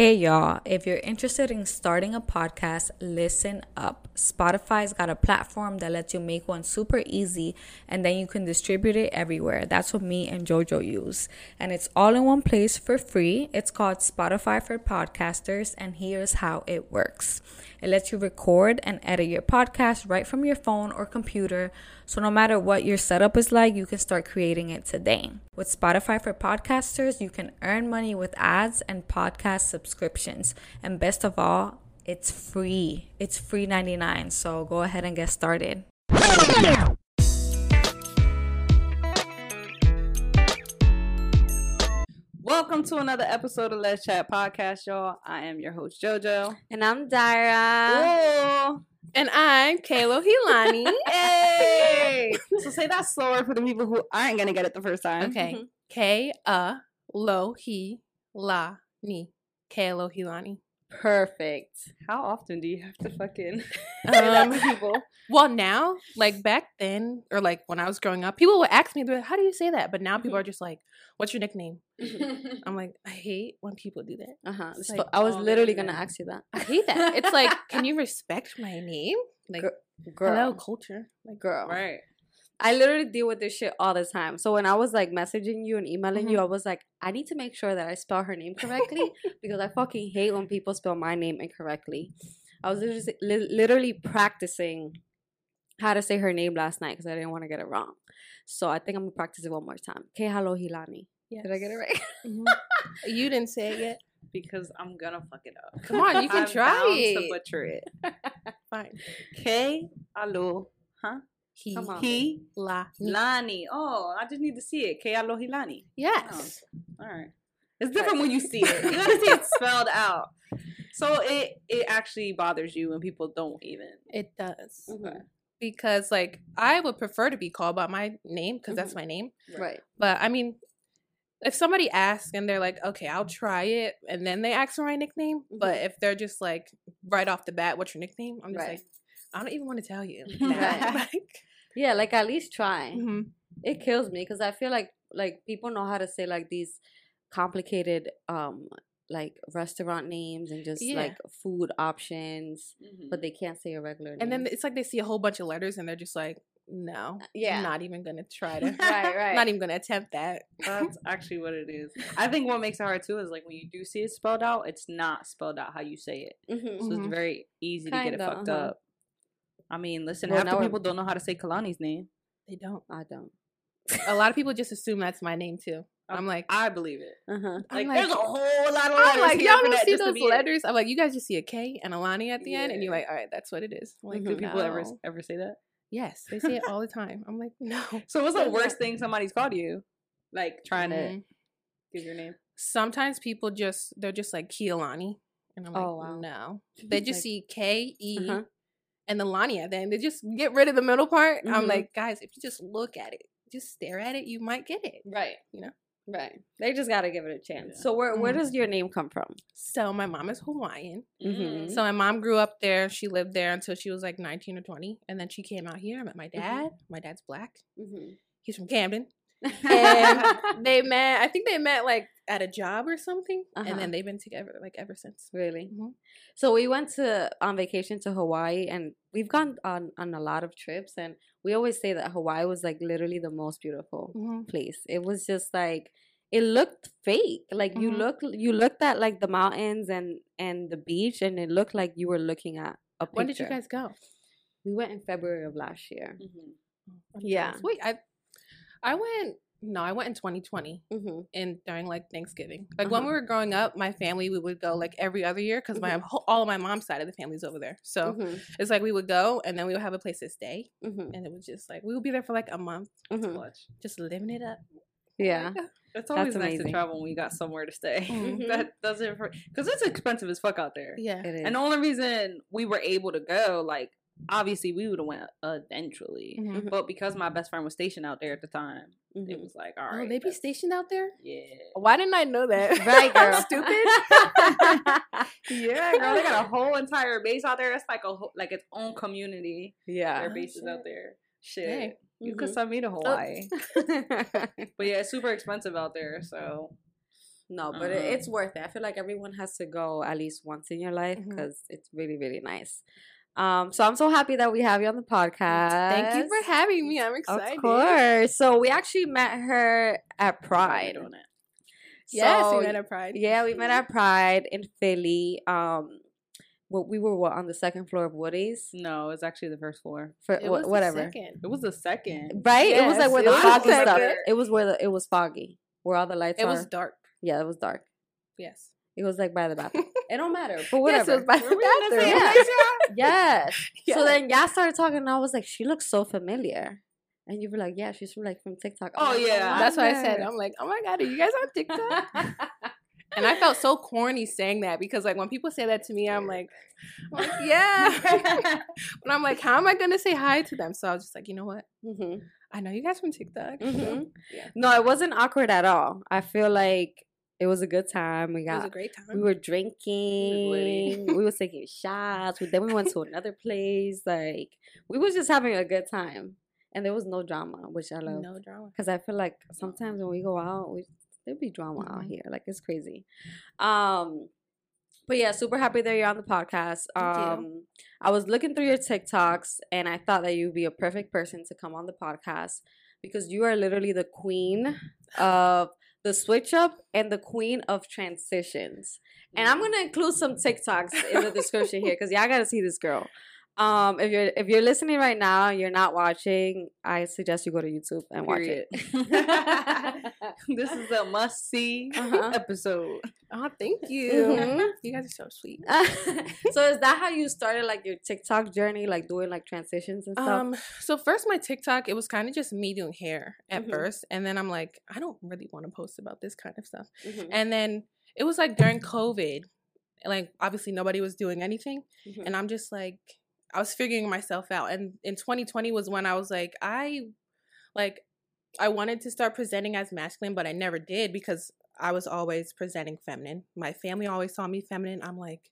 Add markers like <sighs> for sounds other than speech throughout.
Hey y'all, if you're interested in starting a podcast, listen up. Spotify's got a platform that lets you make one super easy and then you can distribute it everywhere. That's what me and JoJo use. And it's all in one place for free. It's called Spotify for Podcasters, and here's how it works it lets you record and edit your podcast right from your phone or computer. So no matter what your setup is like, you can start creating it today. With Spotify for Podcasters, you can earn money with ads and podcast subscriptions. And best of all, it's free. It's free 99. So go ahead and get started. Welcome to another episode of Les Chat Podcast, y'all. I am your host, JoJo. And I'm Dayra. Whoa. And I'm Ke'Alohilani. <laughs> Hey! so say that slower for the people who aren't going to get it the first time. okay. K A Lo He La Ni. Ke'Alohilani. Perfect. How often do you have to fucking <laughs> Um, people? <laughs> well, now, like back then, or like when I was growing up, people would ask me, like, how do you say that? But now people are just like, what's your nickname? <laughs> I'm like, I hate when people do that. Uh-huh. So like, I was oh, literally man. gonna ask you that. I hate that. It's like, can you respect my name? Like, Girl, hello, culture. Like, girl. Right. I literally deal with this shit all the time. So when I was like messaging you and emailing you, I was like, I need to make sure that I spell her name correctly <laughs> because I fucking hate when people spell my name incorrectly. I was literally, li- literally practicing how to say her name last night because I didn't want to get it wrong. So I think I'm gonna practice it one more time. Ke halo hilani. yes. Did I get it right? Mhm. <laughs> You didn't say it yet. Because I'm going to fuck it up. Come on, you <laughs> can I'm try bound it. to butcher it. Fine. K. Alo. Huh? He, Come on. He. La, Ni. Lani. Oh, I just need to see it. K. Alo Hilani. Yes. All right. It's different when you see it. <laughs> You gotta see it spelled out. So it it actually bothers you when people don't even. It does. Okay. Because like I would prefer to be called by my name because that's Mm-hmm. my name. right. But I mean, if somebody asks and they're like, "Okay, I'll try it," and then they ask for my nickname, but if they're just like right off the bat, "What's your nickname?" I'm just Right. like, I don't even want to tell you. <laughs> Right. <laughs> like, Yeah, like at least try. mhm. it kills me because I feel like like people know how to say like these complicated um like restaurant names and just Yeah. like food options, Mm-hmm. but they can't say a regular name. And then it's like they see a whole bunch of letters and they're just like, "No, yeah. I'm not even gonna try <laughs> to. <laughs> right, right. Not even gonna attempt that." That's actually what it is. I think what makes it hard too is like when you do see it spelled out, it's not spelled out how you say it. Mhm. So it's Mhm. very easy to get it fucked uh-huh. up. I mean, listen, Well, half the people don't know how to say Kalani's name. They don't. I don't. A lot of people just assume that's my name too. I'm like, I believe it. Uh-huh. Like, like- there's a whole lot of letters I'm like, y'all don't see those be it. letters. I'm like, you guys just see a K and a Lani at the end, and you're like, all right, that's what it is. I'm like, Mhm. Do people ever no. ever say that? Yes, they say it all the <laughs> time. I'm like, no. So what's the worst thing somebody's called you? Like trying to Mhm. give your name. Sometimes people just they're just like Kialani, and I'm like, Oh, wow. no. They just Like- see K E Uh-huh. And the Lani at the end. They just get rid of the middle part. I'm Mhm. like, guys, if you just look at it, just stare at it, you might get it. Right. You know? Right. They just gotta give it a chance. Yeah. So where where Mhm. does your name come from? So my mom is Hawaiian. Mhm. So my mom grew up there. She lived there until she was like 19 or 20, and then she came out here. I met my dad. My dad's black. Mm-hmm. He's from Camden. And <laughs> they met. I think they met like at a job or something, Uh-huh. and then they've been together like ever since. Really? Mhm. So we went to on vacation to Hawaii, and we've gone on on a lot of trips, and we always say that Hawaii was like literally the most beautiful Mhm. place. It was just like it looked fake. Like you Mhm. look you looked at like the mountains and and the beach, and it looked like you were looking at a picture. When did you guys go? We went in February of last year. Mm-hmm. Yeah. Wait, I I went. No, I went in 2020 Mm-hmm. in during like Thanksgiving. Like when Uh-huh. we were growing up, my family we would go like every other year because my whole, all of my mom's side of the family's over there. So Mm-hmm. it's like we would go and then we would have a place to stay, Mm-hmm. and it was just like we would be there for like a month, Mm-hmm. Much. just living it up. Yeah. It's <laughs> always nice amazing. to travel when we got somewhere to stay. <laughs> Mhm. that does it for because it's expensive as fuck out there. Yeah. It is. And the only reason we were able to go, like, obviously we would have went eventually, Mhm. but because my best friend was stationed out there at the time, Mhm. it was like, all Oh, they be stationed out there. Yeah, Why didn't I know that? <laughs> Right, girl. <laughs> Stupid. <laughs> yeah, girl, they got a whole entire base out there. It's like a whole, like its own community. yeah. Their Oh, bases out there. Shit, Dang. you could Mhm. send me to Hawaii, but yeah, it's super expensive out there. So No, but Uh-huh. it's worth it. I feel like everyone has to go at least once in your life because it's really, really nice. Um, so I'm so happy that we have you on the podcast. Thank you for having me. I'm excited. Of course. So we actually met her at Pride. Doing it. Yes, So, we met at Pride. Yeah, we met at Pride in Philly. Um, well, we were what, on the second floor of Woody's No, it's actually the first floor. for It was the whatever. second. It was the second. Right? it was like where the foggy stuff. It was where the it was foggy, where all the lights It are. was dark. yeah, it was dark. Yes. It was like by the bathroom. <laughs> it don't matter, but Yes, whatever. it was by Were <laughs> the bathroom. Yeah. place, yes. <laughs> Yeah. So then y'all started talking, and I was like, she looks so familiar. And you were like, yeah, she's from like from TikTok. I'm Oh, like, yeah. That's why I said. I'm like, oh my God, are you guys on TikTok? and I felt so corny saying that because, like, when people say that to me, I'm like, I'm like, yeah. but I'm like, how am I going to say hi to them? So I was just like, you know what? Mhm. I know you guys from TikTok. Mhm. Yeah. No, it wasn't awkward at all. I feel like it was a good time. We It was got a great time. we were drinking. we was taking shots. We, then we went to <laughs> another place. Like we was just having a good time, and there was no drama, which I love. no drama. Because I feel like sometimes when we go out, we there'll be drama out Mhm. here. Like it's crazy. Um, but yeah, super happy that you're on the podcast. Um, I was looking through your TikToks and I thought that you'd be a perfect person to come on the podcast because you are literally the queen of the switch up and the queen of transitions. And I'm gonna include some TikToks in the description here because y'all gotta see this girl. Um, if you're if you're listening right now and you're not watching, I suggest you go to YouTube and watch it. <laughs> <laughs> this is a must see Uh-huh. episode. Oh, thank you. Mhm. <laughs> You guys are so sweet. so is that how you started like your TikTok journey, like doing like transitions and stuff? Um, so first my TikTok, it was kind of just me doing hair at Mhm. first, and then I'm like, I don't really want to post about this kind of stuff. Mhm, And then it was like during COVID, like obviously nobody was doing anything, mhm. and I'm just like, I was figuring myself out. And in 2020 was when I was like, I, like, I wanted to start presenting as masculine, but I never did because I was always presenting feminine. My family always saw me feminine. I'm like,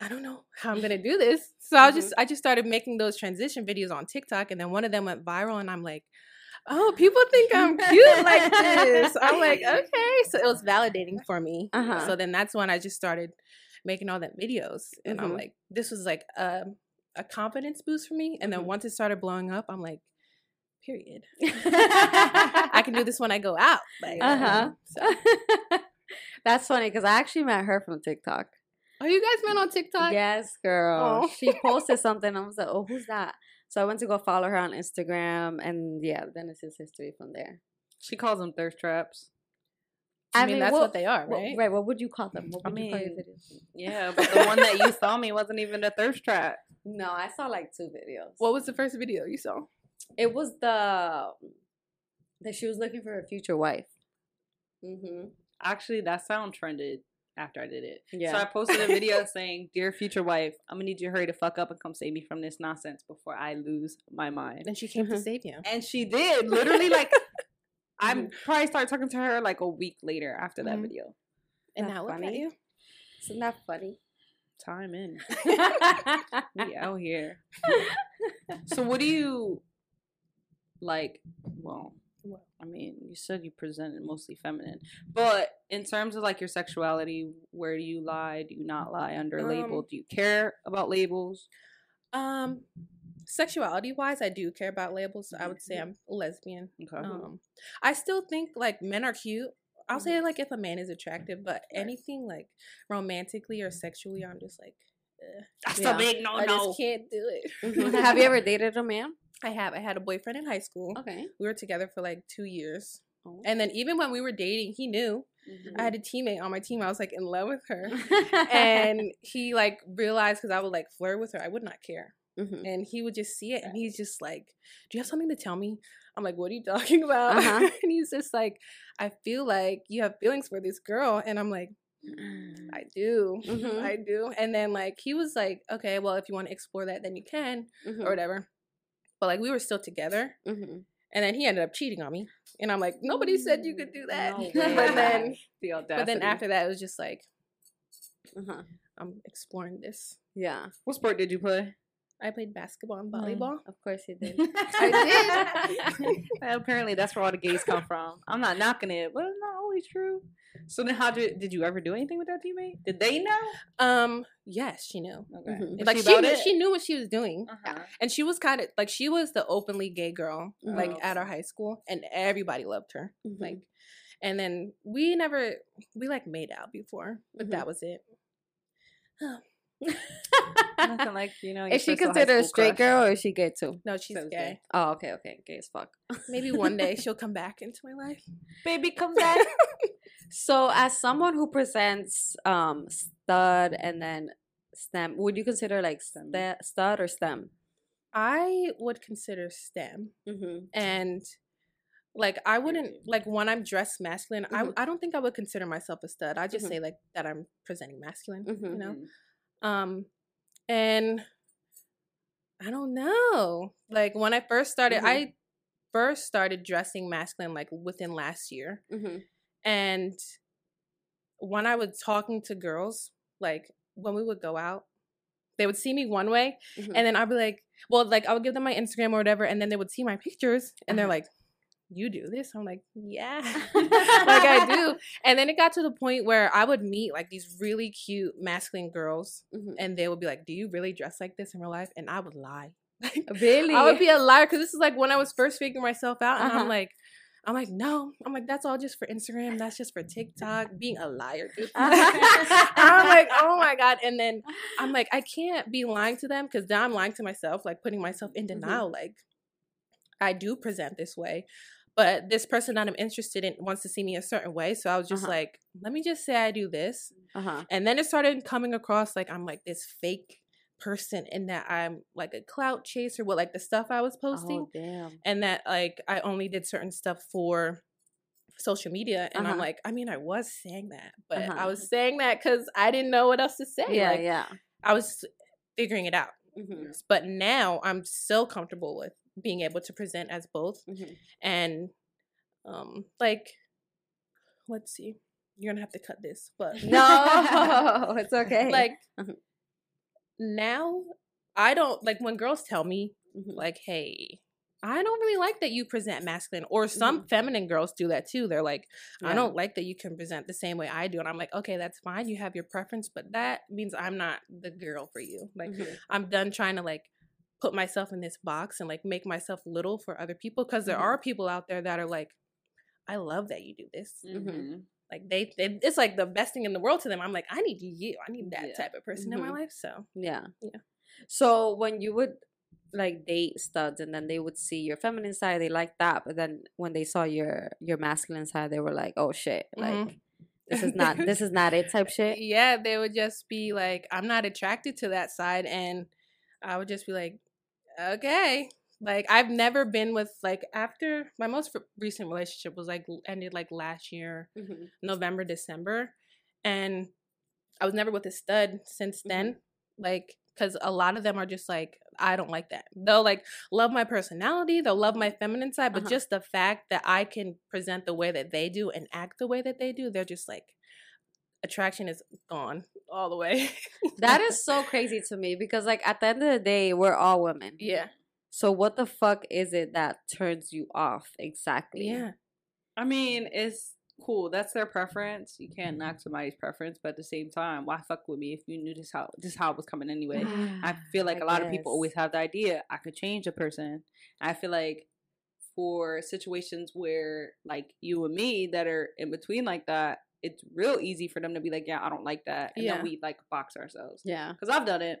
I don't know how I'm gonna do this. So I just I just started making those transition videos on TikTok, and then one of them went viral, and I'm like, oh, people think I'm cute like this. <laughs> I'm like, okay. So it was validating for me. Uh-huh. So then that's when I just started making all that videos, and I'm Mhm. like, this was like a a confidence boost for me. And then Mhm. once it started blowing up, I'm like, period. <laughs> I can do this when I go out. Like, Uh-huh. So. <laughs> That's funny because I actually met her from TikTok. Oh, you guys met on TikTok? Yes, girl. Oh. She posted <laughs> something. I was like, oh, who's that? So I went to go follow her on Instagram, and yeah, then it's just history from there. She calls them thirst traps. I, I mean, mean, that's what- what, they are, What- right? right. What would you call them? What I would you call your mean, videos? Yeah, but the one that you saw me wasn't even a thirst trap. <laughs> No, I saw like two videos. What was the first video you saw? It was the that she was looking for her future wife. Mm-hmm. Actually, that sound trended after I did it. Yeah. So I posted a video <laughs> saying, "Dear future wife, I'm gonna need you to hurry to fuck up and come save me from this nonsense before I lose my mind." And she came to <laughs> save you. And she did. Literally, like I'm Mhm. probably started talking to her like a week later after that Mhm. video. And That's now look at funny. you. Isn't that funny? Time in. <laughs> <laughs> We out here. So what do you like? Well, I mean, you said you presented mostly feminine, but in terms of like your sexuality, where do you lie? Do you not lie under a label? Um, Do you care about labels? Um, sexuality wise, I do care about labels. I would say I'm lesbian. Okay. Um, I still think like men are cute. I'll say like if a man is attractive, but anything like romantically or sexually, I'm just like, eh. That's yeah. a big no no. I just can't do it. Mhm. <laughs> Have you ever dated a man? I have. I had a boyfriend in high school. Okay. We were together for like two years, Oh. and then even when we were dating, he knew. Mhm. I had a teammate on my team. I was like in love with her, <laughs> and he like realized because I would like flirt with her, I would not care. Mhm. and he would just see it and he's just like do you have something to tell me i'm like what are you talking <laughs> about Uh-huh. <laughs> and he's just like i feel like you have feelings for this girl and i'm like i do <laughs> Mhm. i do and then like he was like okay well if you want to explore that then you can Mhm. or whatever but like we were still together Mhm. and then he ended up cheating on me and i'm like nobody said you could do that No but then the audacity. but then after that it was just like Uh-huh. i'm exploring this Yeah. what sport did you play? I played basketball and Mm. volleyball Of course you did. <laughs> I <laughs> Well, apparently, that's where all the gays come from. I'm not knocking it, but it's not always true. So then, how did did you ever do anything with that teammate? Did they know? Um, yes, she knew. Okay. Mhm. Like she she knew, it? she knew what she was doing. Uh-huh. And she was kind of like she was the openly gay girl, like Mhm. at our high school, and everybody loved her. Mhm. Like, and then we never we like made out before, but Mhm. that was it. <sighs> <laughs> Nothing like you know. Is she first little high considered a straight crush. girl or is she gay too? No, she's Sounds gay. Oh, okay, okay, gay as fuck. Maybe one day <laughs> she'll come back into my life. Baby, come back. So, as someone who presents um stud and then stem, would you consider like sta- stud or stem? I would consider stem, Mm-hmm. and like I wouldn't like when I'm dressed masculine. Mhm. I I don't think I would consider myself a stud. I just Mhm. say like that I'm presenting masculine. You know. Mhm. Um, and I don't know. Like when I first started, Mhm. I first started dressing masculine like within last year, Mm-hmm. and when I was talking to girls, like when we would go out, they would see me one way, Mhm. and then I'd be like, well, like I would give them my Instagram or whatever, and then they would see my pictures, and they're Uh-huh. like. You do this? I'm like, yeah, <laughs> like I do. <laughs> And then it got to the point where I would meet like these really cute masculine girls, Mhm. and they would be like, "Do you really dress like this in real life?" And I would lie. <laughs> Really? I would be a liar because this is like when I was first figuring myself out, and Uh-huh. I'm like, I'm like, no, I'm like, that's all just for Instagram. That's just for TikTok. Being a liar, dude. I'm like, oh my god. And then I'm like, I can't be lying to them because now I'm lying to myself, like putting myself in Mhm. denial. Like, I do present this way. But this person that I'm interested in wants to see me a certain way. So I was just Uh-huh. like, let me just say I do this. Uh-huh. And then it started coming across like I'm like this fake person and that I'm like a clout chaser with like the stuff I was posting Oh, damn. and that like I only did certain stuff for social media and I'm Uh-huh. like I mean I was saying that but I Uh-huh. was saying that cuz I didn't know what else to say Yeah, like yeah. I was figuring it out Mm-hmm. but now I'm so comfortable with being able to present as both Mm-hmm. and um like let's see you're to have to cut this but <laughs> <laughs> No, it's okay. like Mhm. now I don't like when girls tell me Mhm. like, hey, I don't really like that you present masculine. Or some feminine girls do that too. They're like, I don't like that you can present the same way I do. And I'm like, okay, that's fine. You have your preference, but that means I'm not the girl for you. Like, Mhm. I'm done trying to like put myself in this box and like make myself little for other people because there Mhm. are people out there that are like, I love that you do this. Mhm. Like they, they, it's like the best thing in the world to them. I'm like, I need you. I need that Yeah. type of person in my Mhm. life. So Yeah. Yeah. So when you would like date studs and then they would see your feminine side, they like that, but then when they saw your your masculine side, they were like, "Oh shit, like Mhm. this is not this is <laughs> not it." Type shit. yeah, they would just be like, I'm not attracted to that side. And I would just be like, okay. Like, I've never been with, like, after my most recent relationship was like ended like last year, Mhm. November, December. And I was never with a stud since then. Like, because a lot of them are just like, I don't like that. They'll like love my personality, they'll love my feminine side, but Uh-huh. just the fact that I can present the way that they do and act the way that they do, they're just like, attraction is gone all the way. <laughs> That is so crazy to me because like at the end of the day, we're all women. yeah. So what the fuck is it that turns you off exactly? Yeah. I mean, it's cool. That's their preference. You can't knock somebody's preference, but at the same time, why fuck with me if you knew this how this how it was coming anyway? I <sighs> feel like I a lot of people always have the idea I could change a person. I feel like for situations where like you and me that are in between like that, it's real easy for them to be like, yeah, I don't like that, and Yeah. then we like box ourselves. Yeah. Because I've done it,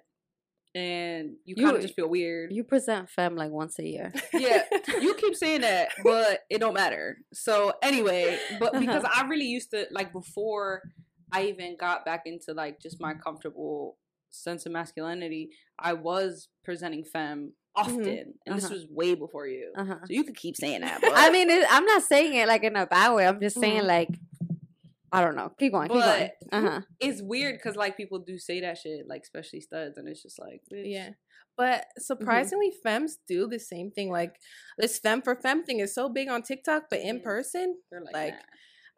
and you You- kind of just feel weird. You present femme like once a year. <laughs> yeah, you keep saying that, <laughs> but it don't matter. So anyway, but because Uh-huh. I really used to like before I even got back into like just my comfortable sense of masculinity, I was presenting femme often, and this Uh-huh. was way before you. Uh-huh. So you could keep saying that. But, I mean, it, I'm not saying it like in a bad way. I'm just saying Mhm. like, I don't know. Keep going. Keep going. Uh huh. it's weird because like people do say that shit, like especially studs, and it's just like, bitch. Yeah. But surprisingly, femmes do the same thing. Like this femme for femme thing is so big on TikTok, but in Mhm. person, they're like, Like, nah.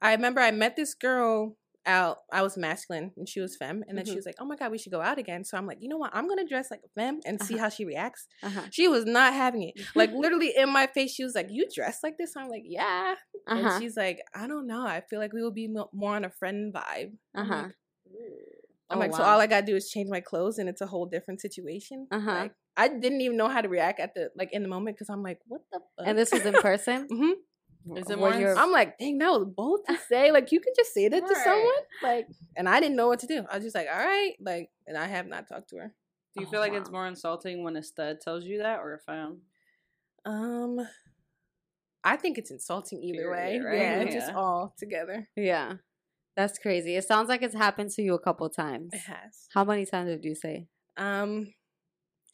I remember I met this girl out. I was masculine and she was femme, and then she Mhm. was like, "Oh my god, we should go out again." So I'm like, you know what? I'm gonna dress like a femme and see Uh-huh. how she reacts. Uh-huh. She was not having it. <laughs> Like literally in my face, she was like, "You dress like this?" I'm like, "Yeah." Uh-huh. And she's like, "I don't know. I feel like we will be mo- more on a friend vibe." I'm Uh-huh. like, I'm Oh, like, so wow. all I gotta do is change my clothes, and it's a whole different situation. Uh-huh. Like, I didn't even know how to react at the like in the moment because I'm like, what the? Fuck? And this was in person? <laughs> hmm Is it more I'm like, dang, that was bold to <laughs> say. Like, you can just say that to Right. someone. Like, and I didn't know what to do. I was just like, all right, like, and I have not talked to her. Do you Oh, feel like it's more insulting when a stud tells you that or a femme? Um, I think it's insulting either way. Right? Yeah, it's just all together. Yeah. That's crazy. It sounds like it's happened to you a couple times. It has. How many times did you say? Um,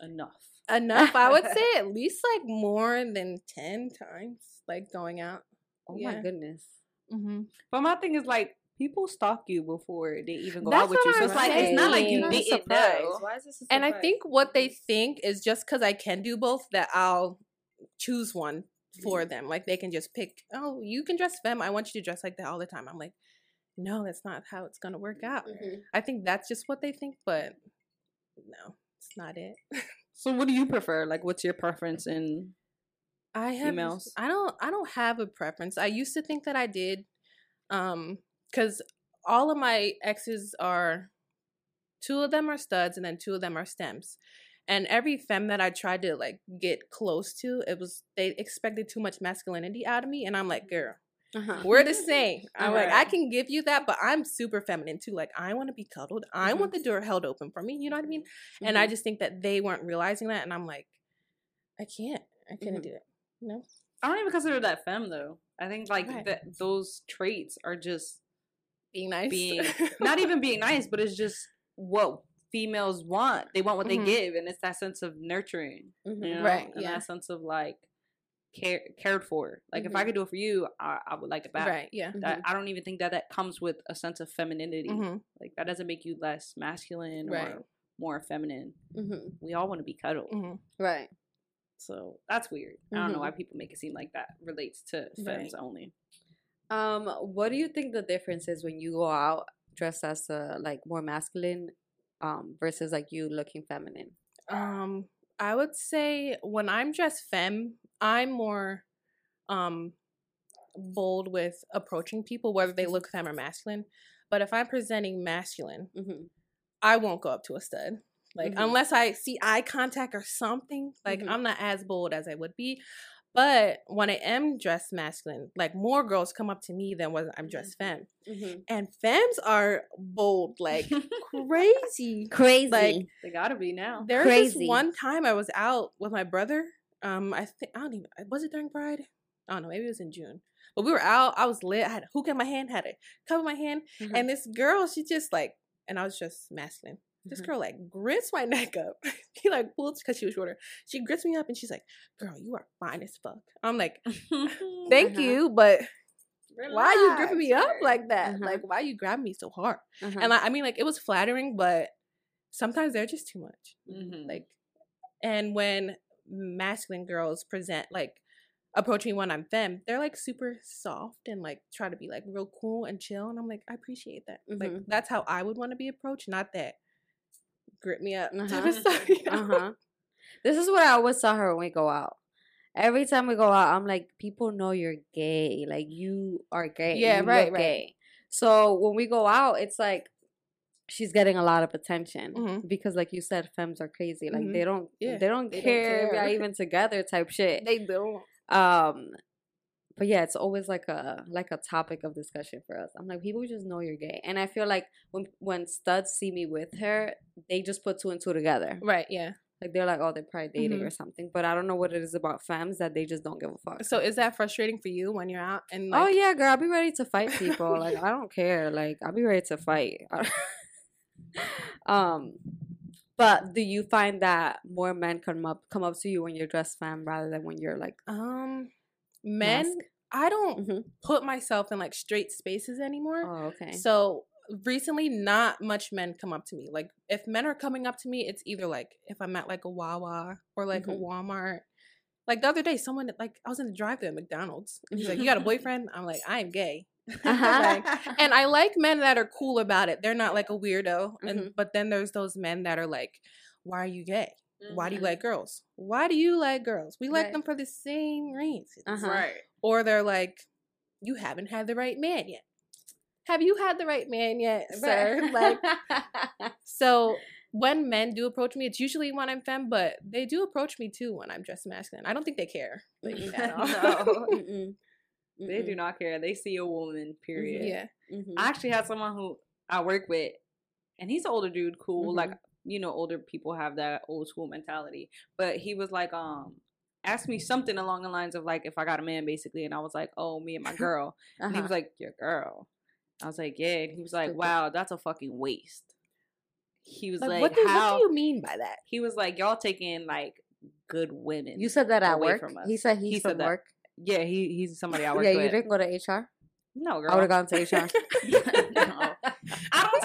Enough. enough. I would <laughs> say at least like more than ten times, like going out. Oh Yeah. my goodness. Mm-hmm. But my thing is like people stalk you before they even go That's out with you. So I'm it's like it's not like you Not didn't surprise. know. Why is this a And I think what they think is just because I can do both that I'll choose one for them. Like they can just pick, oh, you can dress femme. I want you to dress like that all the time. I'm like, no, that's not how it's gonna work out. I think that's just what they think, but no, it's not it. <laughs> So what do you prefer? Like what's your preference in I have? I don't I don't have a preference. I used to think that I did um cuz all of my exes are two of them are studs and then two of them are stems. And every femme that I tried to like get close to, it was they expected too much masculinity out of me and I'm like, "Girl, Uh-huh. we're the same. <laughs> I'm like, I can give you that, but I'm super feminine too. Like, I want to be cuddled. I want the door held open for me. You know what I mean? And I just think that they weren't realizing that, and I'm like, I can't. I couldn't Mhm. do it. Know? I don't even consider that femme though. I think like Right. that those traits are just Being nice. being <laughs> not even being nice, but it's just what females want. They want what Mhm. they give, and it's that sense of nurturing, Mhm. you know, Right, and yeah. that sense of like care cared for. Like if I Mhm. could do it for you, I, I would like it back. right. Yeah. That I don't even think that that comes with a sense of femininity. hmm Like that doesn't make you less masculine Right. or more feminine. We all want to be cuddled. Right. So that's weird. I don't know why people make it seem like that relates to femmes only. Um, what do you think the difference is when you go out dressed as a like more masculine, um, versus like you looking feminine? Um, I would say when I'm dressed femme, I'm more um bold with approaching people, whether they look femme or masculine. But if I'm presenting masculine, Mm-hmm. I won't go up to a stud. Like Mhm. unless I see eye contact or something, like Mhm. I'm not as bold as I would be. But when I am dressed masculine, like more girls come up to me than when I'm dressed femme. Mm-hmm. And femmes are bold, like crazy. <laughs> Crazy. Like They gotta be now. there was this one time I was out with my brother. Um, I think I don't even was it during Pride? I don't know, maybe it was in June. But we were out. I was lit. I had a hook in my hand, had a cup in my hand, Mhm. and this girl, she just like, and I was just masculine. This Mhm. girl like grits my <laughs> neck up. she like pulled because she was shorter. She grits me up and she's like, "Girl, you are fine as fuck." I'm like, <laughs> "Thank Uh-huh. you, but why are you gripping me up like that? Uh-huh. Like, why are you grabbing me so hard?" Uh-huh. And like, I mean, like, it was flattering, but sometimes they're just too much. Mhm. Like, and when masculine girls present like approach me when I'm femme, they're like super soft and like try to be like real cool and chill. And I'm like, I appreciate that. Like Mhm. that's how I would want to be approached, not that grip me up. <laughs> Uh-huh. of stuff, you know? uh-huh. This is what I always tell her when we go out. Every time we go out, I'm like, people know you're gay. Like you are gay. Yeah, You right, right. Gay. So when we go out, it's like she's getting a lot of attention Mhm. because, like you said, femmes are crazy. Like Mhm. they don't, Yeah, they don't they don't care if care. you're even together, type <laughs> shit. They don't. Um, but yeah, it's always like a like a topic of discussion for us. I'm like, people just know you're gay, and I feel like when when studs see me with her, they just put two and two together. Right, yeah. Like they're like, oh, they're probably dating Mhm. or something. But I don't know what it is about femmes that they just don't give a fuck. So is that frustrating for you when you're out and like oh yeah, girl, I'll be ready to fight people. like I <laughs> don't care. Like I'll be ready to fight. <laughs> um, but do you find that more men come up come up to you when you're dressed femme rather than when you're like um men Masc? I don't Mhm. put myself in like straight spaces anymore. oh okay So recently, not much men come up to me. Like if men are coming up to me, it's either like if I'm at like a Wawa or like Mhm. a Walmart. Like the other day, someone like I was in the drive-thru at McDonald's. And he's like, "You got a <laughs> boyfriend?" I'm like, "I am gay." Uh-huh. <laughs> Like, <laughs> and I like men that are cool about it. They're not like a weirdo. And Mhm. but then there's those men that are like, why are you gay? Why do you Mhm. like girls? Why do you like girls? We like Right. them for the same reasons. Uh-huh. Right. Or they're like, you haven't had the right man yet. Have you had the right man yet, sir? Like, <laughs> so when men do approach me, it's usually when I'm femme, but they do approach me too when I'm dressed masculine. I don't think they care. Like, at <laughs> all. No. <laughs> Mm-mm. They do not care. They see a woman, period. yeah. Mhm. I actually had someone who I work with, and he's an older dude, cool. Like you know, older people have that old school mentality. But he was like, um, asked me something along the lines of like, if I got a man, basically, and I was like, oh, me and my <laughs> girl. And he Uh-huh. was like, your girl. I was like, yeah. And he was like, wow, that's a fucking waste. He was Like, like, what, do, how? what do you mean by that? he was like, y'all taking like good women. You said that at work. from us. He said he's He said from that. work. yeah, he he's somebody I <laughs> work Yeah, you didn't go to HR. No, girl. I would have gone to HR. <laughs> No.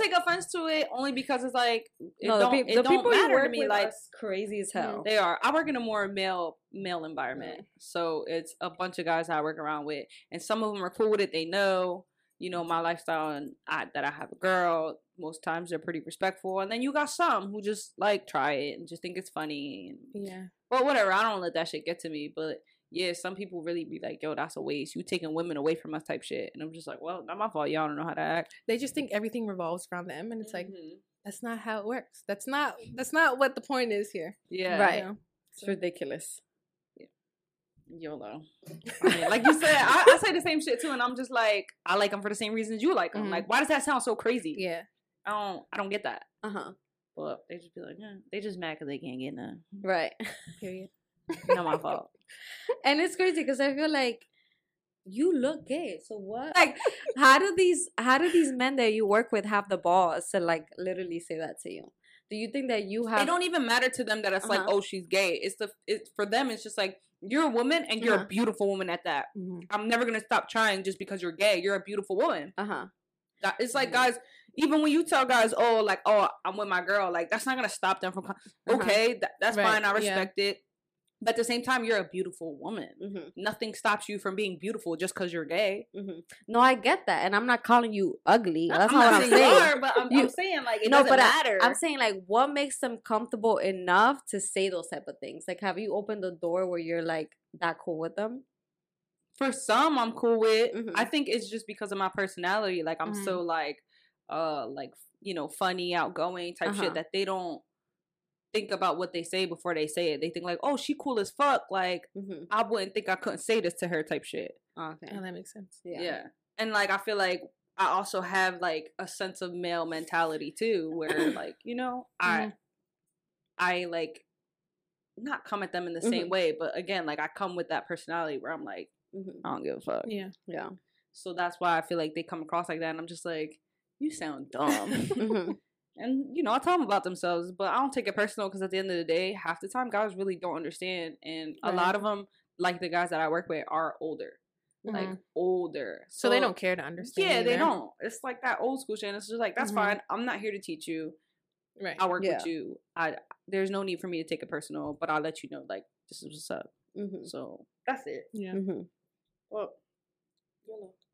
Take offense to it only because it's like it no, the, it the people you work to me. with Like are crazy as hell. they are. I work in a more male male environment, Mm. so it's a bunch of guys I work around with, and some of them are cool with it. They know, you know, my lifestyle and I, that I have a girl. Most times they're pretty respectful, and then you got some who just like try it and just think it's funny. And, Yeah. but whatever, I don't let that shit get to me. But yeah, some people really be like, "Yo, that's a waste. You taking women away from us," type shit. And I'm just like, "Well, not my fault. Y'all don't know how to act." They just think everything revolves around them, and it's like Mhm. that's not how it works. That's not that's not what the point is here. yeah, Right. You know? It's ridiculous. YOLO. <laughs> I mean, like you said, I, I say the same shit too, and I'm just like, I like them for the same reasons you like them. Mhm. Like, why does that sound so crazy? Yeah. I don't, I don't get that. Uh huh. But they just be like, yeah, they just mad because they can't get none. Right. <laughs> Period. Not my fault. and it's crazy because I feel like you look gay. So what? Like, how do these how do these men that you work with have the balls to like literally say that to you? Do you think that you have? It don't even matter to them that it's like, Uh-huh. oh, she's gay. It's the, it's for them. It's just like you're a woman and you're Uh-huh. a beautiful woman at that. Mhm. I'm never gonna stop trying just because you're gay. You're a beautiful woman. Uh huh. It's like Mhm. guys, even when you tell guys, oh, like, oh, I'm with my girl, like that's not gonna stop them from. Uh-huh. Okay, that, that's Right, fine. I yeah. respect it. But at the same time, you're a beautiful woman. hmm Nothing stops you from being beautiful just because you're gay. hmm No, I get that, and I'm not calling you ugly. That's I'm not what I'm saying you saying. are, but I'm, You- I'm saying like it no, doesn't but matter. I, I'm saying like, what makes them comfortable enough to say those type of things? Like, have you opened the door where you're like that cool with them? For some, I'm cool with. Mhm. I think it's just because of my personality. Like I'm so like, uh, like you know, funny, outgoing type Uh-huh. shit that they don't think about what they say before they say it. They think like, oh, she cool as fuck. Like Mm-hmm. I wouldn't think I couldn't say this to her type shit. Okay. Oh, that makes sense. Yeah. Yeah. And like I feel like I also have like a sense of male mentality too, where <coughs> like, you know, I Mhm. I like not come at them in the same Mhm. way, but again, like I come with that personality where I'm like, hmm I don't give a fuck. Yeah. Yeah. So that's why I feel like they come across like that and I'm just like, You sound dumb. <laughs> <laughs> and you know, I tell them about themselves, but I don't take it personal because at the end of the day, half the time guys really don't understand and a lot of them like the guys that I work with are older. Like Mhm. older. So, they don't care to understand. Yeah, they don't. It's like that old school shit. It's just like that's Mhm. fine. I'm not here to teach you. Right. I work Yeah. with you. I there's no need for me to take it personal, but I'll let you know like this is what's up. hmm So that's it. yeah. hmm Well,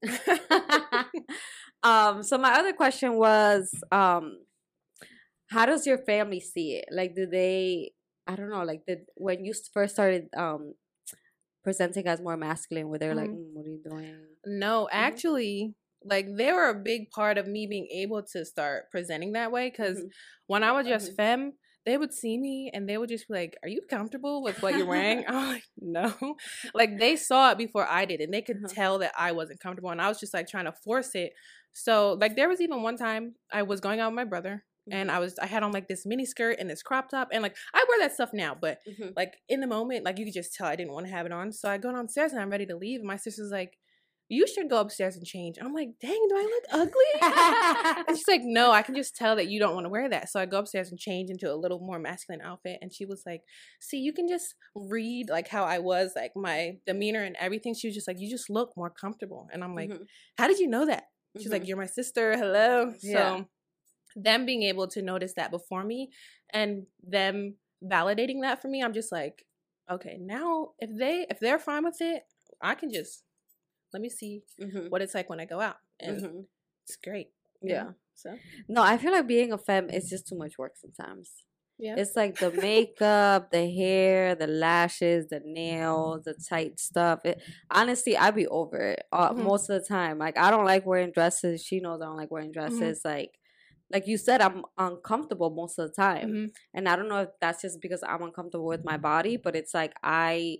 <laughs> um so my other question was um how does your family see it like do they i don't know like did when you first started um presenting as more masculine where they're like Mhm. mm, what are you doing No, Mm-hmm. actually, like they were a big part of me being able to start presenting that way. Because Mm-hmm. Mhm. when I was just Mhm. femme, they would see me and they would just be like, "Are you comfortable with what you're wearing?" <laughs> <laughs> I'm like, "No." Like they saw it before I did, and they could Uh-huh. tell that I wasn't comfortable, and I was just like trying to force it. So like there was even one time I was going out with my brother. And Mm-hmm. I was I had on like this mini skirt and this crop top and like I wear that stuff now, but Mhm. like in the moment, like you could just tell I didn't want to have it on. So I go downstairs and I'm ready to leave. And my sister's like, You should go upstairs and change. I'm like, dang, do I look ugly? and <laughs> she's like, No, I can just tell that you don't want to wear that. So I go upstairs and change into a little more masculine outfit. And she was like, See, you can just read like how I was, like my demeanor and everything. She was just like, You just look more comfortable. And I'm like, Mhm. How did you know that? She's like, Mhm. You're my sister. Hello. Yeah. So them being able to notice that before me and them validating that for me, I'm just like, okay, now if they if they're fine with it, I can just let me see Mhm. what it's like when I go out, and Mhm. it's great. Yeah. know? So No, I feel like being a femme is just too much work sometimes. yeah. It's like the makeup, the hair, the lashes, the nails, the tight stuff. It, honestly, I'd be over it uh, Mhm. most of the time. Like I don't like wearing dresses. She knows I don't like wearing dresses. Like, like you said, I'm uncomfortable most of the time, Mhm. and I don't know if that's just because I'm uncomfortable with my body, but it's like I.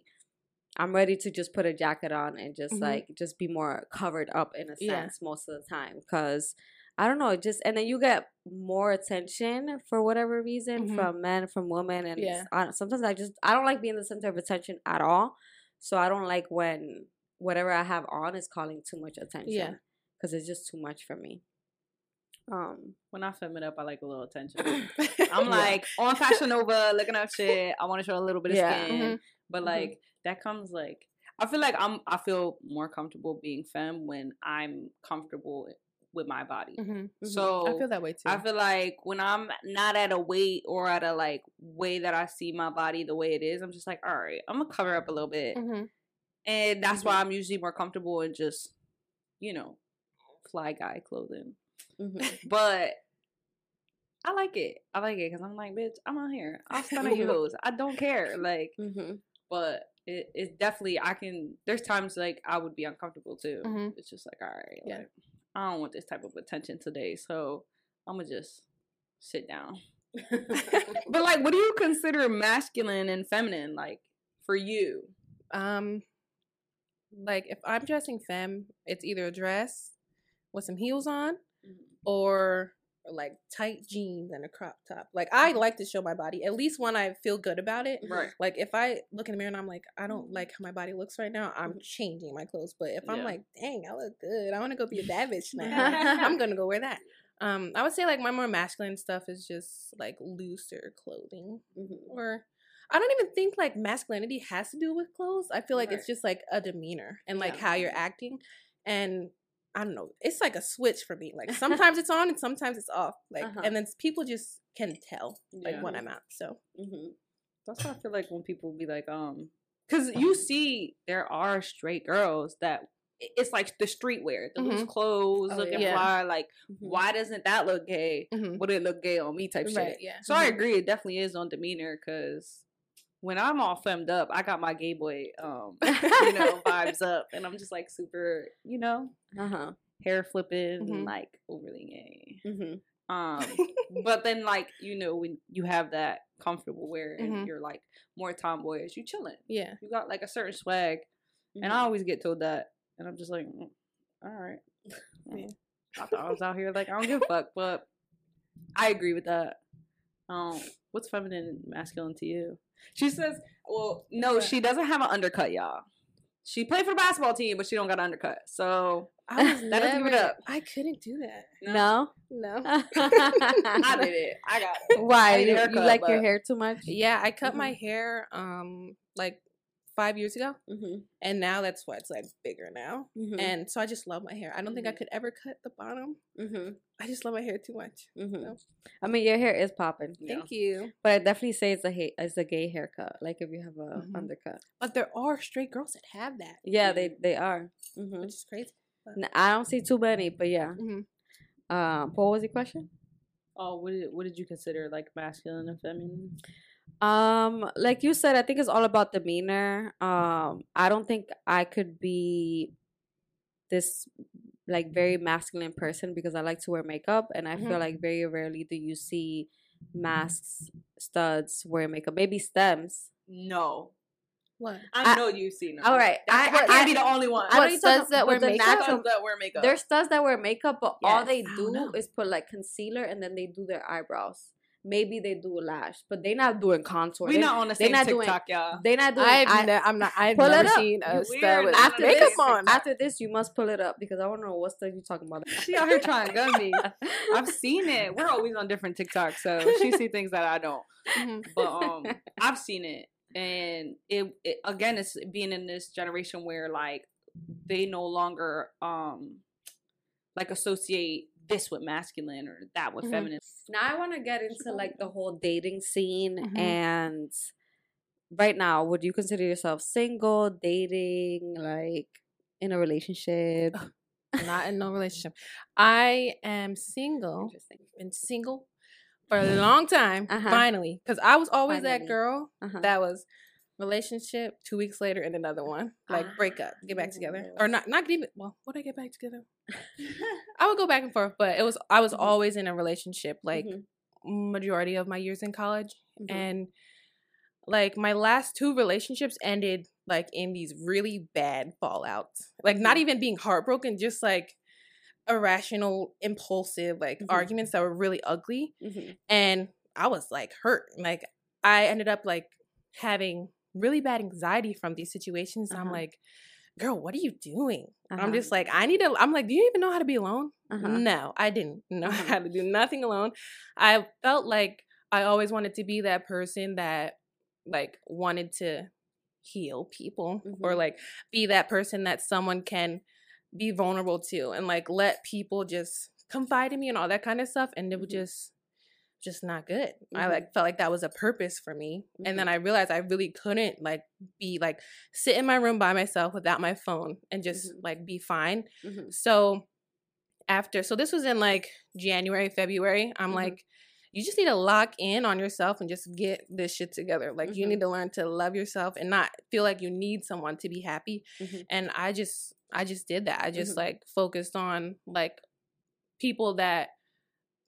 I'm ready to just put a jacket on and just Mhm. like just be more covered up in a Yeah. sense most of the time because I don't know, just and then you get more attention for whatever reason Mhm. from men, from women, and Yeah. I, sometimes I just I don't like being the center of attention at all. So I don't like when whatever I have on is calling too much attention. Yeah. because it's just too much for me. Um, When I film it up, I like a little attention. <coughs> I'm Yeah. like on Fashion Nova, looking up shit. I want to show a little bit of Yeah. skin, Mhm. but Mhm. like that comes like I feel like I'm I feel more comfortable being femme when I'm comfortable with my body. Mhm. So I feel that way too. I feel like when I'm not at a weight or at a like way that I see my body the way it is, I'm just like, all right, I'm gonna cover up a little bit, Mhm. and that's why I'm usually more comfortable in just, you know, fly guy clothing. Mhm. But I like it. I like it because I'm like, bitch, I'm out here. I'll stun at you. I don't care. Like, Mhm. but it, it's definitely I can. There's times like I would be uncomfortable too. Mhm. It's just like, all right, Yeah. like, I don't want this type of attention today, so I'm gonna just sit down. <laughs> But like, what do you consider masculine and feminine? Like for you? Um, like if I'm dressing femme, it's either a dress with some heels on or like tight jeans and a crop top. Like I like to show my body at least when I feel good about it. Right. Like if I look in the mirror and I'm like, I don't like how my body looks right now, I'm changing my clothes. But if I'm like, dang, I look good, I want to go be a bad bitch <laughs> now. <laughs> I'm gonna go wear that. Um, I would say like my more masculine stuff is just like looser clothing, Mhm. or I don't even think like masculinity has to do with clothes. I feel like it's just like a demeanor and like Yeah. how you're acting, and I don't know. It's like a switch for me. Like sometimes it's on and sometimes it's off. Like Uh-huh. and then people just can tell like Yeah. when I'm out. So Mhm. That's why I feel like when people be like, um, because you <laughs> see there are straight girls that it's like the streetwear, the loose Mhm. clothes, Oh, looking yeah. fly. Like, Mhm. why doesn't that look gay? mhm. Would it look gay on me? Type right, shit. yeah. So I Mhm. agree. It definitely is on demeanor because when I'm all femmed up, I got my gay boy, um, <laughs> you know, vibes up, and I'm just like super, you know, Uh-huh. hair flipping, and Mhm. like overly gay. Mhm. Um, <laughs> but then like you know when you have that comfortable wear and Mhm. you're like more tomboyish, you chilling. Yeah. You got like a certain swag, and I always get told that, and I'm just like, "Mm, all right. Yeah. <laughs> I thought I was out here like I don't give a fuck, but I agree with that. Um, what's feminine and masculine to you? She says, well, no, What? she doesn't have an undercut, y'all. She played for the basketball team, but she don't got an undercut. So I was <laughs> Let us give it up. I couldn't do that. No. No. <laughs> I did it. I got it. Why I need a you, you haircut, like your hair too much? Yeah, I cut Mm-hmm. my hair um like five years ago, Mm-hmm. and now that's why it's like bigger now. Mm-hmm. And so I just love my hair. I don't think I Mhm. could ever cut the bottom. mm-hmm. I just love my hair too much. Mm-hmm. No. I mean, your hair is popping, Yeah. Thank you. but I definitely say it's a ha- it's a gay haircut. Like if you have a undercut. But there are straight girls that have that, Yeah, they they are. Mm-hmm. which is crazy. I don't see too many, but yeah. Um, what was your question? Oh, what did what did you consider like masculine and feminine? Um, like you said, I think it's all about demeanor. Um, I don't think I could be this like very masculine person because I like to wear makeup, and I feel Mhm. like very rarely do you see mascs, studs wear makeup. Maybe stems. No, What? I, I- know you've seen them. all right, I- I, can't I- be the only one. I know What you're studs that wear the makeup? natural- that wear makeup. There's studs that wear makeup, but all they don't do know. is put like concealer and then they do their eyebrows. Maybe they do a lash, but they not doing contour. we They- not on the they same not doing- TikTok, y'all. They not doing. I've eye- ne- I'm not. I've Pull it never up. seen You a weird. stud with After after makeup this, on. after this, you must pull it up because I want to know what stuff you talking about. She out here trying to gun me. <laughs> I've seen it. We're always on different TikToks, so she see things that I don't. Mhm. But um, I've seen it, and it, it again, it's being in this generation where like they no longer um like associate this with masculine or that with Mhm. feminine. Now I want to get into like the whole dating scene Mhm. and right now, would you consider yourself single, dating, like in a relationship? Not in no relationship. I am single. Interesting. Been single for a <laughs> long time. Uh-huh. Finally, because I was always that girl Uh-huh. that was relationship. Two weeks later, and another one. Like break up, get back together, or not? Not even. Well, would I get back together? <laughs> I would go back and forth, but it was I was Mhm. always in a relationship. Like Mhm. majority of my years in college, Mhm. and like my last two relationships ended like in these really bad fallouts like not Mhm. even being heartbroken just like irrational impulsive like Mhm. arguments that were really ugly Mhm. and i was like hurt like i ended up like having really bad anxiety from these situations i'm Uh-huh. like girl what are you doing i'm Uh-huh. just like i need to i'm like do you even know how to be alone Uh-huh. no i didn't know <laughs> Uh-huh. how to do nothing alone i felt like i always wanted to be that person that like wanted to heal people or Mhm. like be that person that someone can be vulnerable to and like let people just confide in me and all that kind of stuff and it was Mhm. just just not good i Mhm. like felt like that was a purpose for me and Mm-hmm. then i realized i really couldn't like be like sit in my room by myself without my phone and just Mhm. like be fine Mhm. so after so this was in like January, February, I'm Mhm. like you just need to lock in on yourself and just get this shit together. Like you need to learn to love yourself and not feel like you need someone to be happy. And I just I just did that. I just like focused on like people that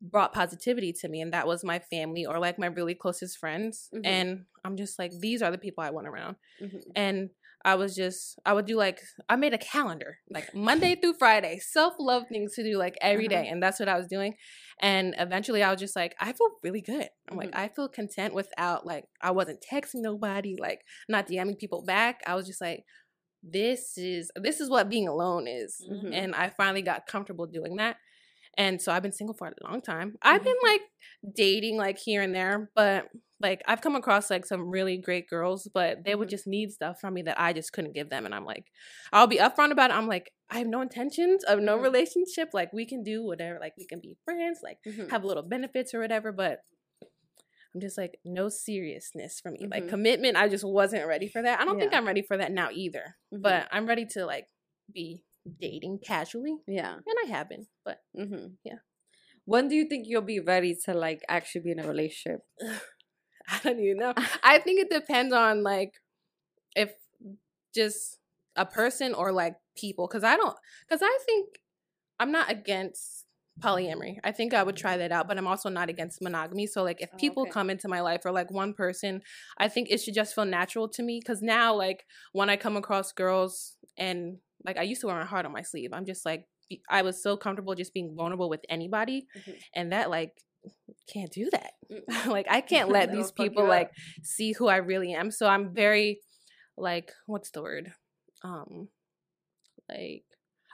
brought positivity to me and that was my family or like my really closest friends Mhm. and i'm just like these are the people i want around Mhm. and I was just I would do like I made a calendar like Monday through Friday self love things to do like every day, Uh-huh. and that's what I was doing and eventually I was just like I feel really good I'm like Mhm. I feel content without like I wasn't texting nobody like not DMing people back I was just like this is this is what being alone is Mhm. and I finally got comfortable doing that and so I've been single for a long time I've been Mm-hmm. like dating like here and there but like I've come across like some really great girls, but they would Mhm. just need stuff from me that I just couldn't give them. And I'm like, I'll be upfront about it. I'm like, I have no intentions of no Mhm. relationship. Like we can do whatever, like we can be friends, like Mhm. have little benefits or whatever, but I'm just like, no seriousness for me. Like Mhm. commitment, I just wasn't ready for that. I don't think I'm ready for that now either. Mhm. But I'm ready to like be dating casually. yeah. And I have been, but Mm-hmm. Yeah. When do you think you'll be ready to like actually be in a relationship? <sighs> I don't even know. <laughs> I think it depends on like if just a person or like people cuz I don't cuz I think I'm not against polyamory. I think I would try that out, but I'm also not against monogamy. So like if Oh, people okay. come into my life or like one person, I think it should just feel natural to me cuz now like when I come across girls and like I used to wear my heart on my sleeve. I'm just like I was so comfortable just being vulnerable with anybody Mhm. and that like can't do that. Mm. <laughs> like I <laughs> can't let these people like see who I really am. So I'm very like what's the word? Um like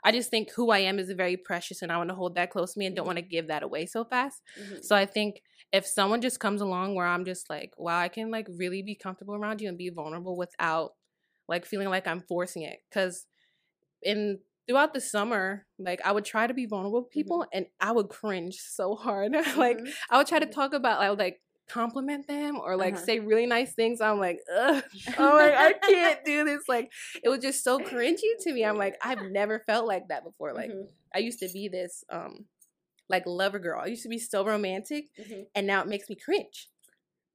I just think who I am is very precious and I want to hold that close to me and don't Mhm. want to give that away so fast. Mhm. So I think if someone just comes along where I'm just like, wow, I can like really be comfortable around you and be vulnerable without like feeling like I'm forcing it. Cause in throughout the summer, like I would try to be vulnerable with people and I would cringe so hard. <laughs> like Mhm. I would try to Mhm. talk about I would like compliment them or like Uh-huh. say really nice things. I'm like, ugh, <laughs> oh my, I can't <laughs> do this. Like it was just so cringy to me. I'm like, I've never felt like that before. Like Mhm. I used to be this um like lover girl. I used to be so romantic Mhm. and now it makes me cringe.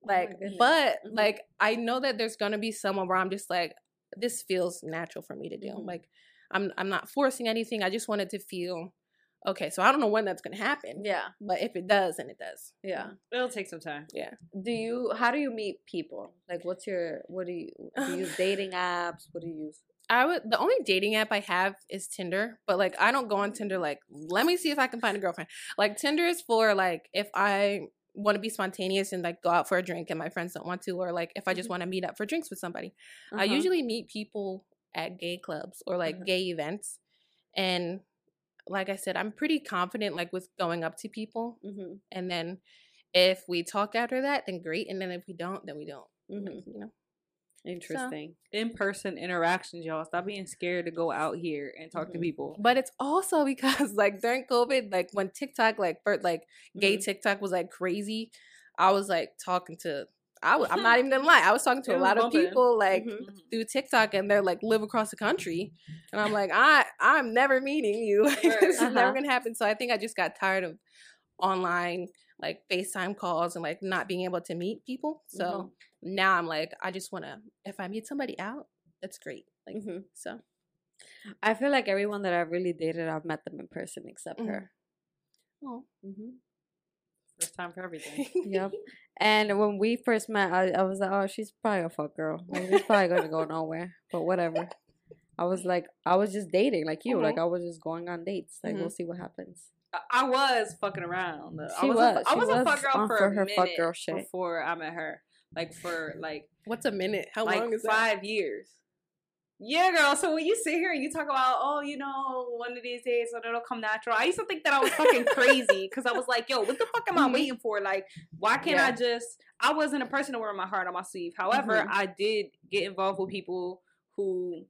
Oh Like, goodness. but like I know that there's gonna be someone where I'm just like, this feels natural for me to do. Like I'm I'm not forcing anything. I just wanted to feel okay. So I don't know when that's gonna happen. Yeah. But if it does, then it does. Yeah. It'll take some time. Yeah. Do you? How do you meet people? Like, what's your? What do you? Do you use dating apps? What do you use? I would the only dating app I have is Tinder, but like I don't go on Tinder like let me see if I can find a girlfriend. Like Tinder is for like if I want to be spontaneous and like go out for a drink and my friends don't want to or like if I just Mhm. want to meet up for drinks with somebody. I Uh-huh. usually meet people at gay clubs or like Uh-huh. gay events and like I said I'm pretty confident like with going up to people Mhm. and then if we talk after that then great and then if we don't then we don't. Mhm. You know. Interesting. In person interactions, y'all. Stop being scared to go out here and talk to Mhm. people. But it's also <laughs> because like during COVID, like when TikTok, like first, like gay Mhm. TikTok was like crazy, I was like talking to I w- I'm not even gonna lie. I was talking to It a was lot of people like Mhm. Mhm. through TikTok, and they're like live across the country, and I'm like, I I'm never meeting you. <laughs> Like, Right. this is Uh-huh. never gonna happen. So I think I just got tired of online like FaceTime calls and like not being able to meet people. So Mhm. now I'm like, I just wanna if I meet somebody out, that's great. Like Mhm. so. I feel like everyone that I've really dated, I've met them in person except Mhm. her. Oh. hmm First time for everything. Yep. And when we first met, I, I was like, oh, she's probably a fuck girl. Like, she's probably gonna go nowhere. But whatever. I was like, I was just dating like you. Like mm-hmm. I was just going on dates. Like we'll mm-hmm. see what happens. I- I was fucking around. though. I She was. was. A, I She was, a fuck girl on for, for a her minute fuck girl shit. before I met her. Like for like What's a minute? How like long is that? five years. Yeah, girl. So when you sit here and you talk about, oh, you know, one of these days when it'll come natural, I used to think that I was fucking crazy because I was like, yo, what the fuck am I Mhm. waiting for? Like, why can't I just? I wasn't a person to wear my heart on my sleeve. However, Mhm. I did get involved with people who,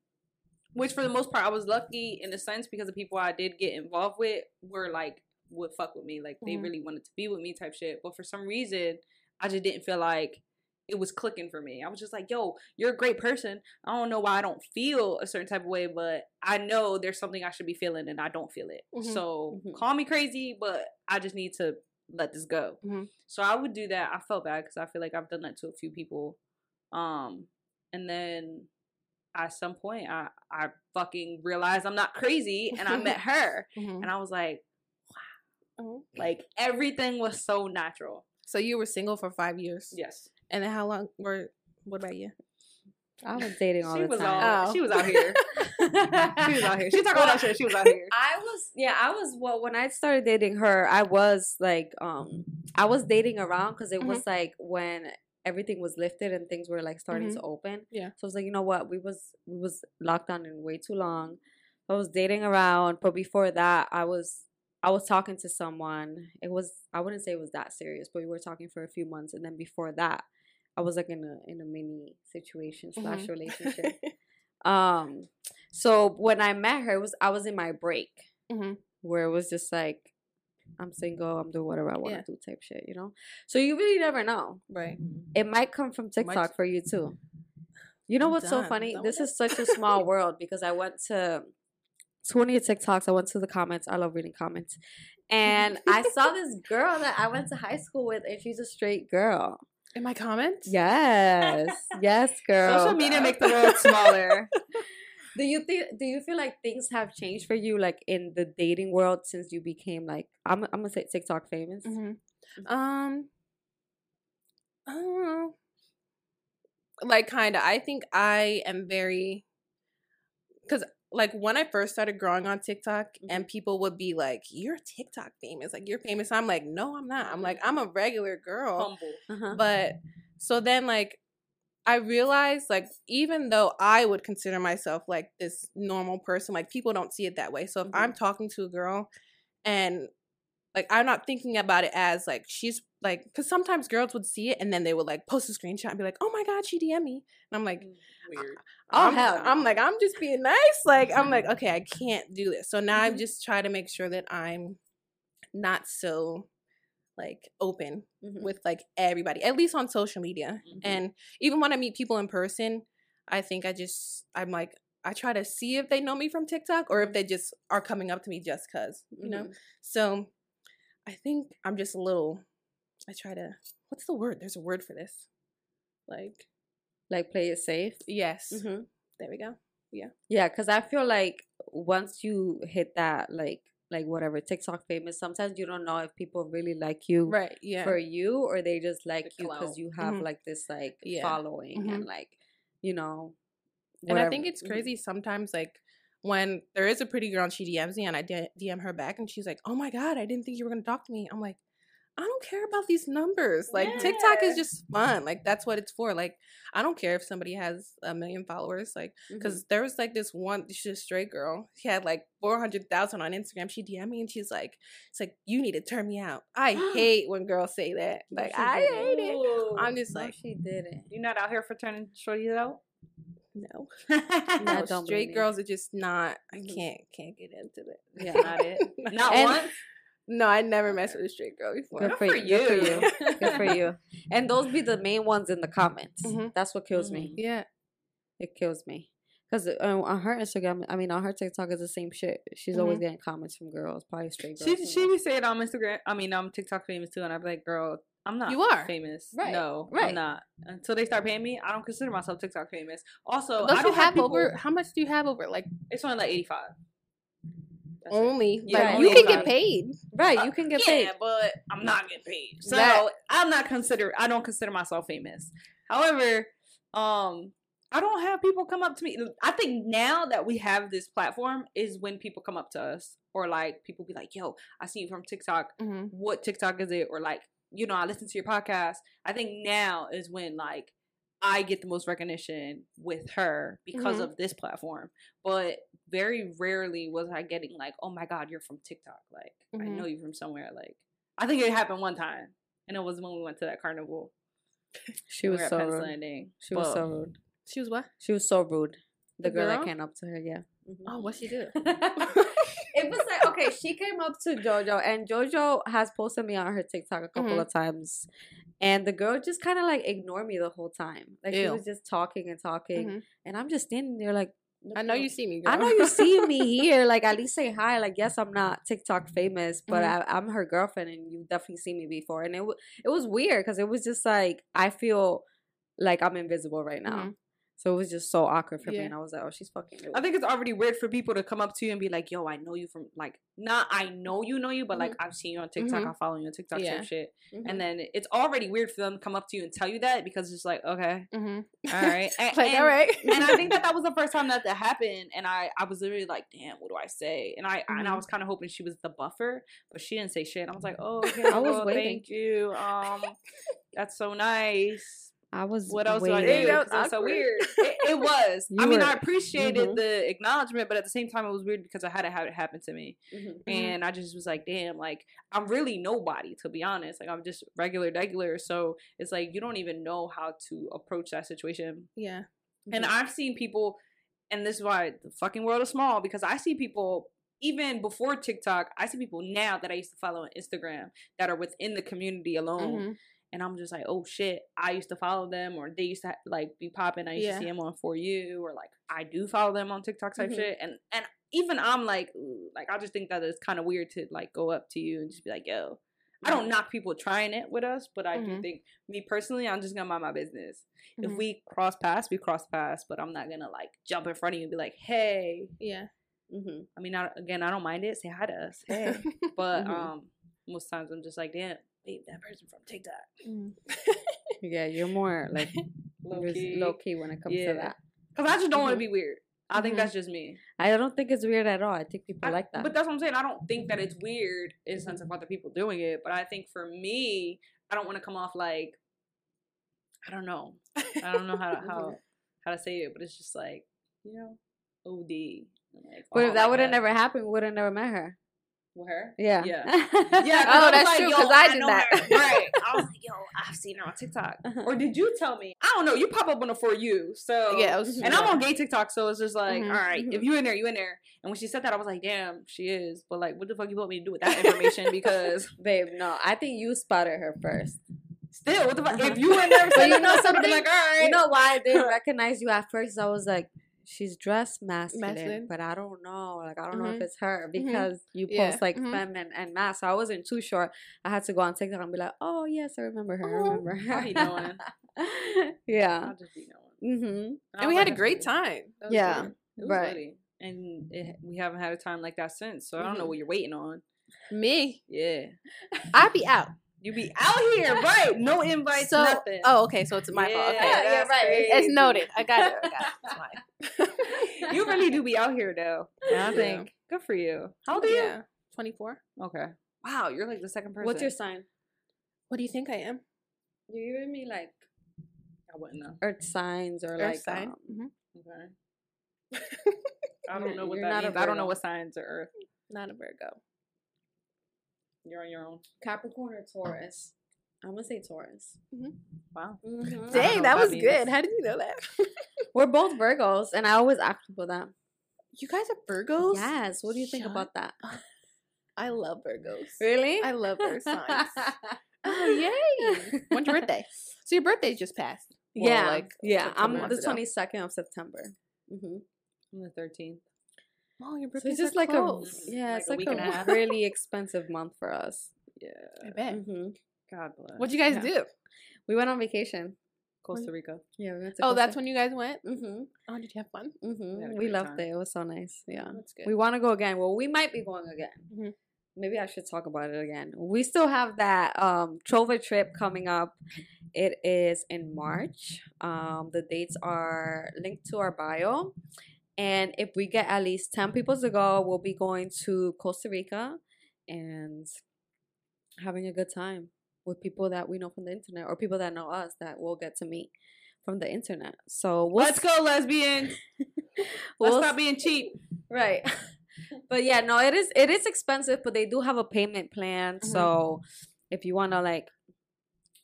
which for the most part, I was lucky in a sense because the people I did get involved with were like would fuck with me, like they Mhm. really wanted to be with me type shit. But for some reason, I just didn't feel like it was clicking for me. I was just like, yo, you're a great person. I don't know why I don't feel a certain type of way, but I know there's something I should be feeling and I don't feel it. Mhm. So Mhm. call me crazy, but I just need to let this go. Mhm. So I would do that. I felt bad because I feel like I've done that to a few people. Um, and then at some point, I I fucking realized I'm not crazy, and I met <laughs> her, Mhm. and I was like, Mhm. like everything was so natural. So you were single for five years. Yes, And then how long were? What about you? I was dating all she the was time. out. Oh. She was out here. <laughs> she was out here. She talk all that shit. She was out here. <laughs> I was yeah, I was well when I started dating her, I was like um I was dating around because it was like when everything was lifted and things were like starting to open. Yeah. So I was like, you know what, we was we was locked down in way too long. I was dating around, but before that I was I was talking to someone. It was I wouldn't say it was that serious, but we were talking for a few months and then before that I was like in a in a mini situation slash Mhm. relationship. <laughs> Um, so when I met her, it was I was in my break Mhm. where it was just like, I'm single, I'm doing whatever I want to Yeah. do type shit, you know. So you really never know. Right. It might come from Might- TikTok for you too. You know I'm what's so done. funny? Done This is such a <laughs> small world because I went to 20 TikToks. I went to the comments. I love reading comments. And I saw this girl that I went to high school with, and she's a straight girl. In my comments. Yes, yes, <laughs> girl. Social media make the world smaller. <laughs> Do you think? Do you feel like things have changed for you, like in the dating world, since you became like I'm? I'm gonna say TikTok famous. hmm Um. I don't know. Like, kind of. I think I am very. Because, like, when I first started growing on TikTok, and people would be like, "You're TikTok famous. Like, you're famous." I'm like, "No, I'm not. I'm like, I'm a regular girl." Humble. Uh-huh. But so then, like, I realized, like, even though I would consider myself like this normal person, like, people don't see it that way. So if Mhm. I'm talking to a girl and like I'm not thinking about it as like she's like because sometimes girls would see it and then they would like post a screenshot and be like, "Oh my god, she DM me," and I'm like, Weird. Oh, I'm, hell I'm like, I'm just being nice. Like, I'm like, <laughs> okay, I can't do this. So now I Mhm. just try to make sure that I'm not so like open Mhm. with like everybody, at least on social media. Mhm. And even when I meet people in person, I think I just, I'm like, I try to see if they know me from TikTok or if they just are coming up to me just because, you know? Mhm. So I think I'm just a little, I try to, what's the word? There's a word for this. Like, like play it safe. yes. Mm-hmm. There we go. Yeah, Yeah, because I feel like once you hit that, like like whatever TikTok famous, sometimes you don't know if people really like you Right. Yeah. for you or they just like The you because you have Mhm. like this like Yeah. following Mhm. and like you know. And I think it's Mhm. crazy sometimes, like when there is a pretty girl and she DMs me and I DM her back and she's like, "Oh my god, I didn't think you were gonna talk to me." I'm like, I don't care about these numbers. Like TikTok is just fun. Like that's what it's for. Like I don't care if somebody has a million followers. Like because there was like this one, she's a straight girl. She had like four hundred thousand on Instagram. She DM me and she's like, "It's like you need to turn me out." I <gasps> hate when girls say that. Like she I didn't. hate it. I'm just No, like, she didn't. You're not out here for turning shorties out? no. <laughs> No, straight believe it. girls are just not. I Mhm. can't can't get into it. Yeah. Not it. <laughs> Not And- once. No, I never messed with a straight girl before. Good Good for for you. Good for you. you. <laughs> Good for you. And those be the main ones in the comments. Mhm. That's what kills me. Yeah. It kills me. Because uh, on her Instagram, I mean, on her TikTok is the same shit. She's always getting comments from girls, probably straight girls. She she be saying I'm Instagram. I mean, I'm TikTok famous too, and I'm like, girl, I'm not. You are. famous. Right, No, right. I'm not. Until they start paying me, I don't consider myself TikTok famous. Also, Don't I you don't have people, over? How much do you have over? Like It's only like 85. That's it. only. Yeah, like only you can get paid. Right, you can get yeah, paid. but I'm not getting paid. So That- I'm not consider. I don't consider myself famous. However, um, I don't have people come up to me. I think now that we have this platform is when people come up to us or like people be like, "Yo, I see you from TikTok. Mm-hmm. What TikTok is it?" Or like, you know, I listen to your podcast. I think now is when like I get the most recognition with her because Mhm. of this platform. But very rarely was I getting like, "Oh my god, you're from TikTok." Like, I Mhm. know you from somewhere. Like, I think it happened one time, and it was when we went to that carnival. She was we were at so rude. Landing. She was so rude. She was what? She was so rude. The, The girl, that came up to her, yeah. Mhm. Oh, what she do? it was like okay, she came up to Jojo, and Jojo has posted me on her TikTok a couple Mhm. of times, and the girl just kind of like ignored me the whole time. Like she was just talking and talking, Mhm. and I'm just standing there like, I know you see me. Girl. I know you see me here. Like at least say hi. Like yes, I'm not TikTok famous, but Mhm. I, I'm her girlfriend, and you definitely seen me before. And it w- it was weird because it was just like I feel like I'm invisible right now. Mhm. So it was just so awkward for me, and I was like, "Oh, she's fucking." I think it's already weird for people to come up to you and be like, "Yo, I know you from like not I know you know you, but like I've seen you on TikTok, Mhm. I follow you on TikTok, Yeah. shit." Mhm. And then it's already weird for them to come up to you and tell you that because it's like, okay, Mm-hmm. all right, <laughs> and, like all right. and I think that that was the first <laughs> time that that happened, and I I was literally like, damn, what do I say? And I and I Mhm. was kind of hoping she was the buffer, but she didn't say shit. I was like, oh, <laughs> okay, I was well, waiting. Thank you. Um, that's so nice. I was. What else do I do? That was 'Cause it was so weird. It, it <laughs> was. I mean, were- I appreciated Mhm. the acknowledgement, but at the same time, it was weird because I had to have it happen to me, Mhm. and I just was like, damn, like I'm really nobody to be honest. Like I'm just regular, regular. So it's like you don't even know how to approach that situation. yeah. And I've seen people, and this is why the fucking world is small because I see people even before TikTok. I see people now that I used to follow on Instagram that are within the community alone Mhm. And I'm just like, oh shit, I used to follow them, or they used to like be popping. I used Yeah. to see them on For You, or like I do follow them on TikTok type Mhm. shit, and and even I'm like, like I just think that it's kind of weird to like go up to you and just be like, yo. I don't knock people trying it with us, but I do Mhm. think me personally, I'm just gonna mind my business. If Mhm. we cross paths, we cross paths, but I'm not gonna like jump in front of you and be like, hey. Yeah. Mhm. I mean, I, again, I don't mind it. Say hi to us, <laughs> hey. But Mhm. um, most times I'm just like, damn, babe, that person from TikTok. Mhm. <laughs> Yeah, you're more like <laughs> low key. low key when it comes Yeah. to that. Cause I just don't want to be weird. I think Mhm. that's just me. I don't think it's weird at all. I think people I- like that. But that's what I'm saying. I don't think that it's weird in the sense of other people doing it. But I think for me, I don't want to come off like I don't know. I don't know how to, <laughs> how how to say it, but it's just like you know, OD. Like, But oh if that would have never happened, we would have never met her. With her, Yeah. yeah, <laughs> yeah. Oh, that's like, true, Because I did know that. her. right? <laughs> I was like, yo, I've seen her on TikTok. <laughs> Or did you tell me? I don't know. You pop up on the for you, so Yeah, and I'm on gay TikTok, so it's just like, Mhm, all right, mhm. if you in there, you in there. And when she said that, I was like, damn, she is. But like, what the fuck you want me to do with that information? Because Babe, no, I think you spotted her first. still, what the fuck? If you in there, saying you know that, I'd be something? like, all right, You know why they recognize you at first? I was like, she's dressed masculine, Masculine. but I don't know. Like, I don't know if Mhm. it's her because you post Yeah. like Mhm. femme and, and masc. So I wasn't too sure. I had to go on TikTok and be like, oh, yes, I remember her. I Oh, remember her. I be knowing. yeah. I'll just be knowing. Mm-hmm. And we had a great time. That was Yeah. good. It was Right. litty. And it, we haven't had a time like that since. So I don't know Mhm. what you're waiting on. Me, Yeah. I be out. You be out here, <laughs> right? No invites, So, nothing. oh, okay. So it's my fault. Okay, yeah, that's right. it's crazy. noted. I got it. I got it. It's <laughs> fine. <laughs> you really do be out here though. And I Yeah. think good for you. How old are you? Yeah, twenty four. Okay. Wow, you're like the second person. What's your sign? What do you think I am? You giving me like I wouldn't know. earth signs or Earth like sign. um, Mhm. Okay. I don't know what you're that not a means. I don't know what signs are Earth. Not a Virgo. You're on your own. Capricorn or Taurus? I'm gonna say Taurus. Wow. Mhm. <laughs> I don't know Dang, that that was means. good. How did you know that? <laughs> We're both Virgos, and I always ask people that. you guys are Virgos. Yes. What do you think about that? I love Virgos. Really? I love their signs. <laughs> oh yay! When's your birthday? So your birthday just passed. Well, yeah, like, yeah. I'm months the ago. twenty second of September. Mm-hmm. On the thirteenth. Oh, your So birthday it's just like a yeah, Like it's a like week a a really expensive month for us. Yeah. I bet. hmm God bless. What'd you guys Yeah. do? We went on vacation. Costa Rica. Yeah, we went to Oh, Costa- that's when you guys went. Mm-hmm. Oh, did you have fun? Mm-hmm. We We loved time. it. It was so nice. Yeah. That's good. We want to go again. Well, we might be going again. Mm-hmm. Maybe I should talk about it again. We still have that um TrovaTrip coming up. It is in March. Um, the dates are linked to our bio. And if we get at least 10 people to go, we'll be going to Costa Rica and having a good time with people that we know from the internet or people that know us that we'll get to meet from the internet. So we'll Let's go, lesbians. <laughs> Let's we'll stop being cheap. right <laughs> but yeah no it is it is expensive but they do have a payment plan so if you want to like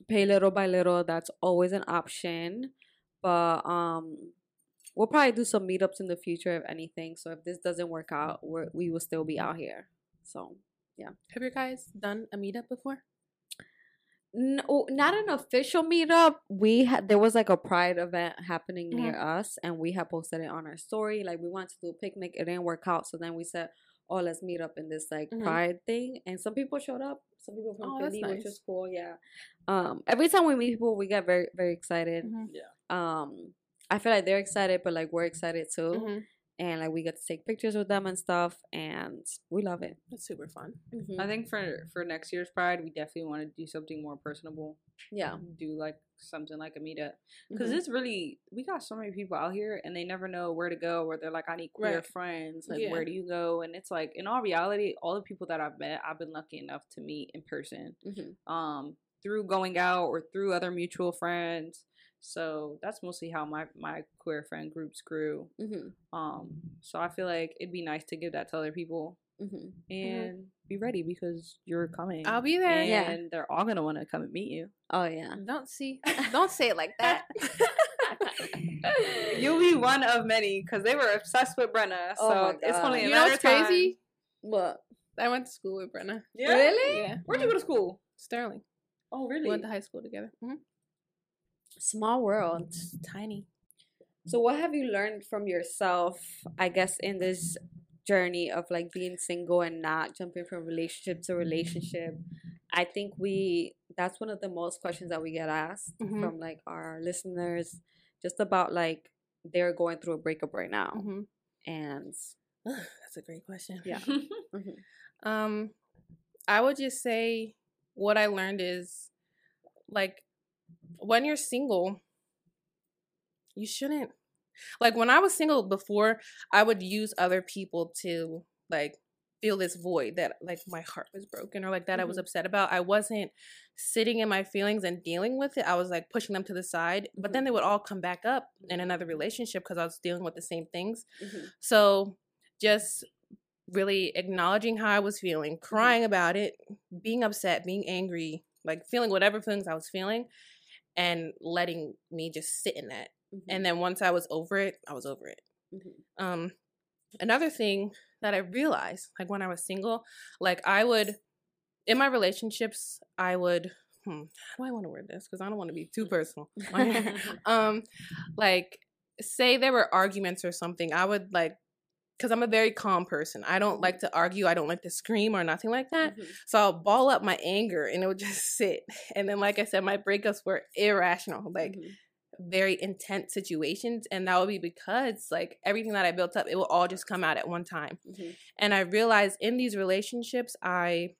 pay little by little that's always an option but um we'll probably do some meetups in the future if anything so if this doesn't work out we're, we will still be out here so yeah. Have you guys done a meetup before? no, not an official meetup. We had there was like a pride event happening Mm-hmm. near us, and we had posted it on our story. Like we wanted to do a picnic, it didn't work out, so then we said, "Oh, let's meet up in this like Mhm. pride thing." And some people showed up. Some people from Oh, that's Philly, which is cool. Yeah. Um, every time we meet people, we get very very excited. Mhm. Um, I feel like they're excited, but like we're excited too, Mhm. and like we get to take pictures with them and stuff, and we love it. It's super fun. Mhm. I think for for next year's Pride, we definitely want to do something more personable. Yeah. Do like something like a meetup because Mhm. it's really we got so many people out here and they never know where to go. Where they're like, I need queer Right. friends. Like, Yeah. where do you go? And it's like, in all reality, all the people that I've met, I've been lucky enough to meet in person. Mhm. um through going out or through other mutual friends so that's mostly how my my queer friend groups grew Mhm. um so i feel like it'd be nice to give that to other people Mhm. and be ready because you're coming I'll be there. and Yeah. they're all gonna want to come and meet you Oh yeah. Don't see. <laughs> Don't say it like that. <laughs> you'll be one of many because they were obsessed with brenna Oh so my it's God. only a you know what's time. crazy? What? I went to school with Brenna. yeah? Really? Yeah. where'd you go to school Sterling. oh really? We really went to high school together. Small world. Tiny. So what have you learned from yourself, I guess, in this journey of like being single and not jumping from relationship to relationship? I think we that's one of the most questions that we get asked Mhm. from like our listeners just about like they're going through a breakup right now. hmm And That's a great question. yeah. <laughs> Mhm. Um, I would just say what I learned is like when you're single, you shouldn't like when I was single before, I would use other people to like feel this void that like my heart was broken or like that I was Mhm. upset about. I wasn't sitting in my feelings and dealing with it. I was like pushing them to the side, but then they would all come back up in another relationship because I was dealing with the same things. Mhm. So just really acknowledging how I was feeling, crying about it, being upset, being angry, like feeling whatever feelings I was feeling, and letting me just sit in that. Mhm. And then once I was over it, I was over it. Mhm. Um, another thing that I realized, like when I was single, like I would, in my relationships, I would. Hmm, how do I want to word this? Because I don't want to be too personal. <laughs> <laughs> um, like say there were arguments or something, I would like because I'm a very calm person. I don't like to argue. I don't like to scream or nothing like that. Mhm. So I'll ball up my anger and it would just <laughs> sit. And then, like I said, my breakups were irrational, like Mhm. very intense situations. And that would be because, like, everything that I built up, it will all just come out at one time. Mhm. And I realized in these relationships, I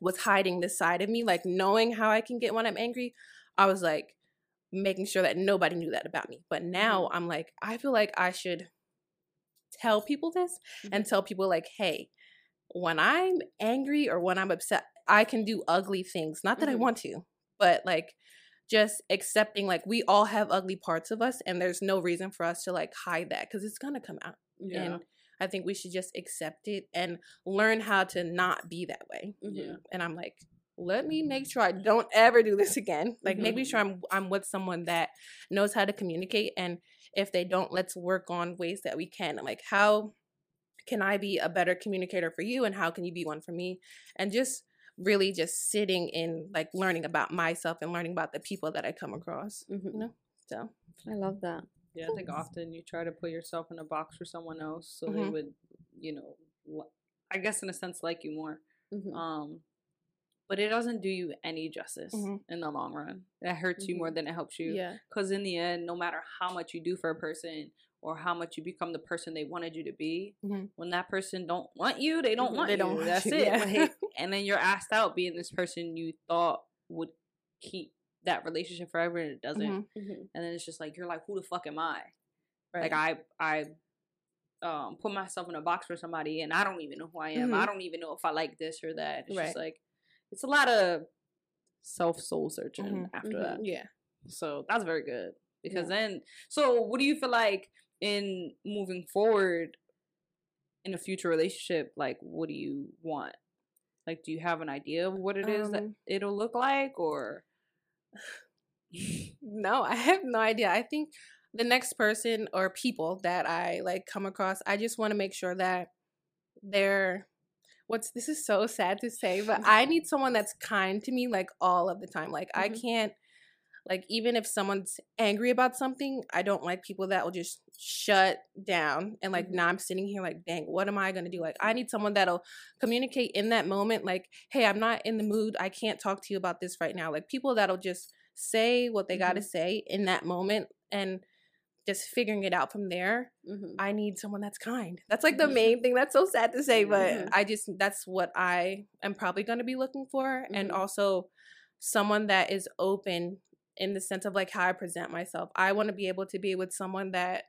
was hiding this side of me, like knowing how I can get when I'm angry. I was like making sure that nobody knew that about me. But now I'm like, I feel like I should tell people this and tell people, like, hey, when I'm angry or when I'm upset, I can do ugly things. Not that I Mhm. want to, but like, just accepting like we all have ugly parts of us and there's no reason for us to like hide that because it's gonna come out Yeah. and I think we should just accept it and learn how to not be that way. Mhm. And I'm like, let me make sure I don't ever do this again. Like Mhm. making sure I'm I'm with someone that knows how to communicate and if they don't, let's work on ways that we can. Like how can I be a better communicator for you and how can you be one for me? And just really just sitting in like learning about myself and learning about the people that I come across. Mhm. You know? So I love that. Yeah, I think often you try to put yourself in a box for someone else so they Mhm. would, you know, I guess in a sense like you more. Mhm. Um, but it doesn't do you any justice Mhm. in the long run. It hurts you more than it helps you. yeah. Because in the end, no matter how much you do for a person or how much you become the person they wanted you to be, Mhm. when that person don't want you, they don't <laughs> want they you. don't want That's you, it. yeah. <laughs> And then you're asked out being this person you thought would keep that relationship forever, and it doesn't. Mhm. Mhm. And then it's just like you're like, who the fuck am I? Right. Like I I um put myself in a box for somebody and I don't even know who I am. I Mhm. don't even know if I like this or that. It's Right. just like it's a lot of self soul searching Mhm. after Mhm. that. yeah. So that's very good. Because Yeah. then so what do you feel like in moving forward in a future relationship, like what do you want? Like do you have an idea of what it is that Um, it'll look like or <laughs> No, I have no idea. I think the next person or people that I like come across, I just want to make sure that they're what's this is so sad to say, but <laughs> I need someone that's kind to me like all of the time. Like I Mhm. can't like even if someone's angry about something, I don't like people that will just shut down and like Mhm. now I'm sitting here like, dang, what am I gonna do? Like I need someone that'll communicate in that moment, like, hey, I'm not in the mood. I can't talk to you about this right now. Like people that'll just say what they gotta say in that moment and just figuring it out from there. Mhm. I need someone that's kind. That's like the main thing. That's so sad to say, but Mhm. I just that's what I am probably going to be looking for and Mhm. also someone that is open in the sense of like how I present myself. I want to be able to be with someone that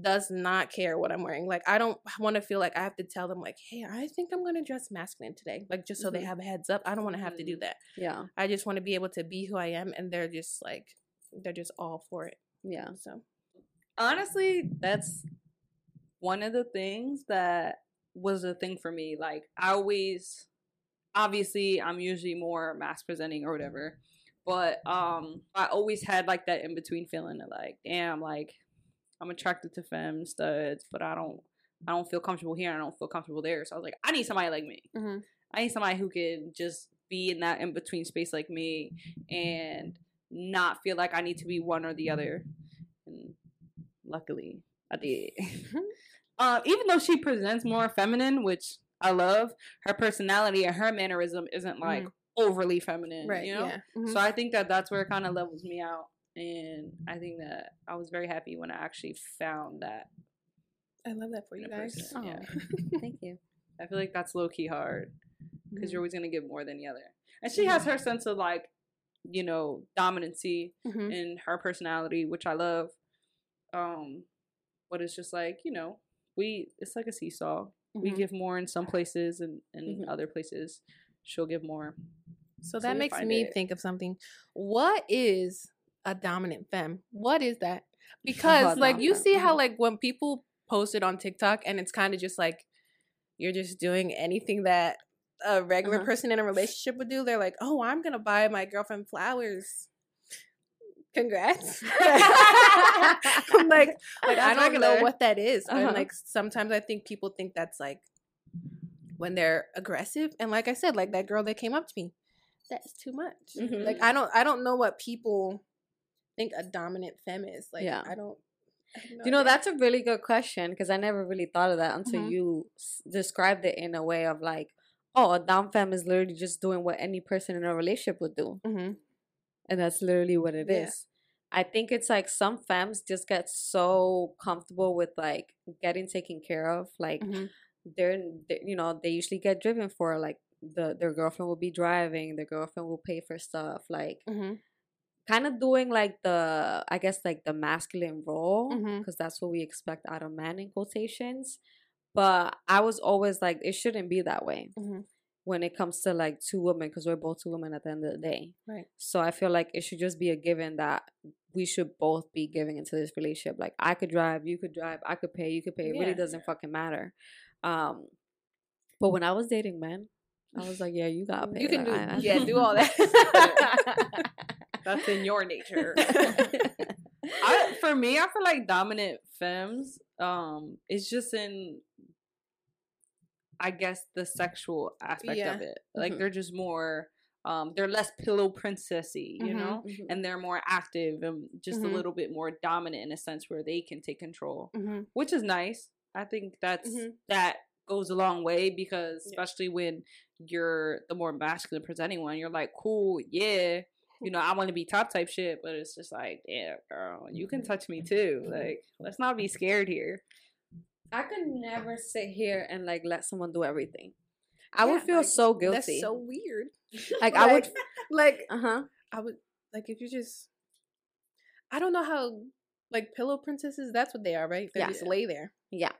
does not care what I'm wearing. Like I don't want to feel like I have to tell them like, "Hey, I think I'm going to dress masculine today." Like just so they Mhm. have a heads up. I don't want to have to do Mhm. that. Yeah. I just want to be able to be who I am and they're just like they're just all for it. Yeah. So, honestly, that's one of the things that was a thing for me. Like I always obviously I'm usually more masc presenting or whatever. But um I always had like that in between feeling of like, damn, like I'm attracted to femme studs, but I don't I don't feel comfortable here and I don't feel comfortable there. So I was like, I need somebody like me. Mhm. I need somebody who can just be in that in between space like me and not feel like I need to be one or the other. Luckily, I did. um, even though she presents more feminine, which I love, her personality and her mannerism isn't like overly feminine, right, You know, yeah. Mhm. so I think that that's where it kind of levels me out, and I think that I was very happy when I actually found that. I love that for you guys. Oh, yeah. <laughs> thank you. I feel like that's low key hard because Mhm. you're always gonna give more than the other, and she has her sense of like, you know, dominancy Mhm. in her personality, which I love. Um, but it's just like you know, we it's like a seesaw. We Mhm. give more in some places, and in Mhm. other places, she'll give more. So that makes me it. think of something. What is a dominant femme? What is that? <laughs> Because like you see how like when people post it on TikTok and it's kind of just like you're just doing anything that a regular Uh-huh. person in a relationship would do. They're like, "Oh, I'm going to buy my girlfriend flowers." Congrats. <laughs> I'm like like I don't know what that is. Uh-huh. Like sometimes I think people think that's like when they're aggressive. And like I said, like that girl that came up to me, that's too much. Mhm. Like I don't I don't know what people think a dominant femme is. Like Yeah. I don't no you know, that's a really good question because I never really thought of that until Mhm. you s- described it in a way of like, oh, a dom femme is literally just doing what any person in a relationship would do. Mhm. And that's literally what it is. Yeah. I think it's like some femmes just get so comfortable with like getting taken care of. Like Mhm. they're, they you know, they usually get driven for like the their girlfriend will be driving, their girlfriend will pay for stuff. Like Mhm. kind of doing like the I guess like the masculine role because that's what we expect out of men in quotations. But I was always like, it shouldn't be that way Mhm. When it comes to like two women because we're both two women at the end of the day. Right. So I feel like it should just be a given that we should both be giving into this relationship. Like I could drive, you could drive, I could pay, you could pay. It Yeah. really doesn't fucking matter. Um, but when I was dating men, I was like, yeah, you got paid. You can do I- I- yeah, do all that. <laughs> That's in your nature. <laughs> I, for me, I feel like dominant femmes, um, it's just in I guess the sexual aspect Yeah. of it. Like Mhm. they're just more um they're less pillow princessy, you Mhm. know? And they're more active and just a little bit more dominant in a sense where they can take control, Mm-hmm. which is nice. I think that's Mhm. that goes a long way because Yeah. especially when you're the more masculine presenting one, you're like, cool, yeah, you know, I want to be top type shit, but it's just like, yeah, girl, you can touch me too. Like, let's not be scared here. I could never sit here and like let someone do everything. I would feel like, so guilty. That's so weird. <laughs> like I would like uh huh. I would like if you just I don't know how like pillow princesses, that's what they are, right? They Yeah. just lay there. Yeah.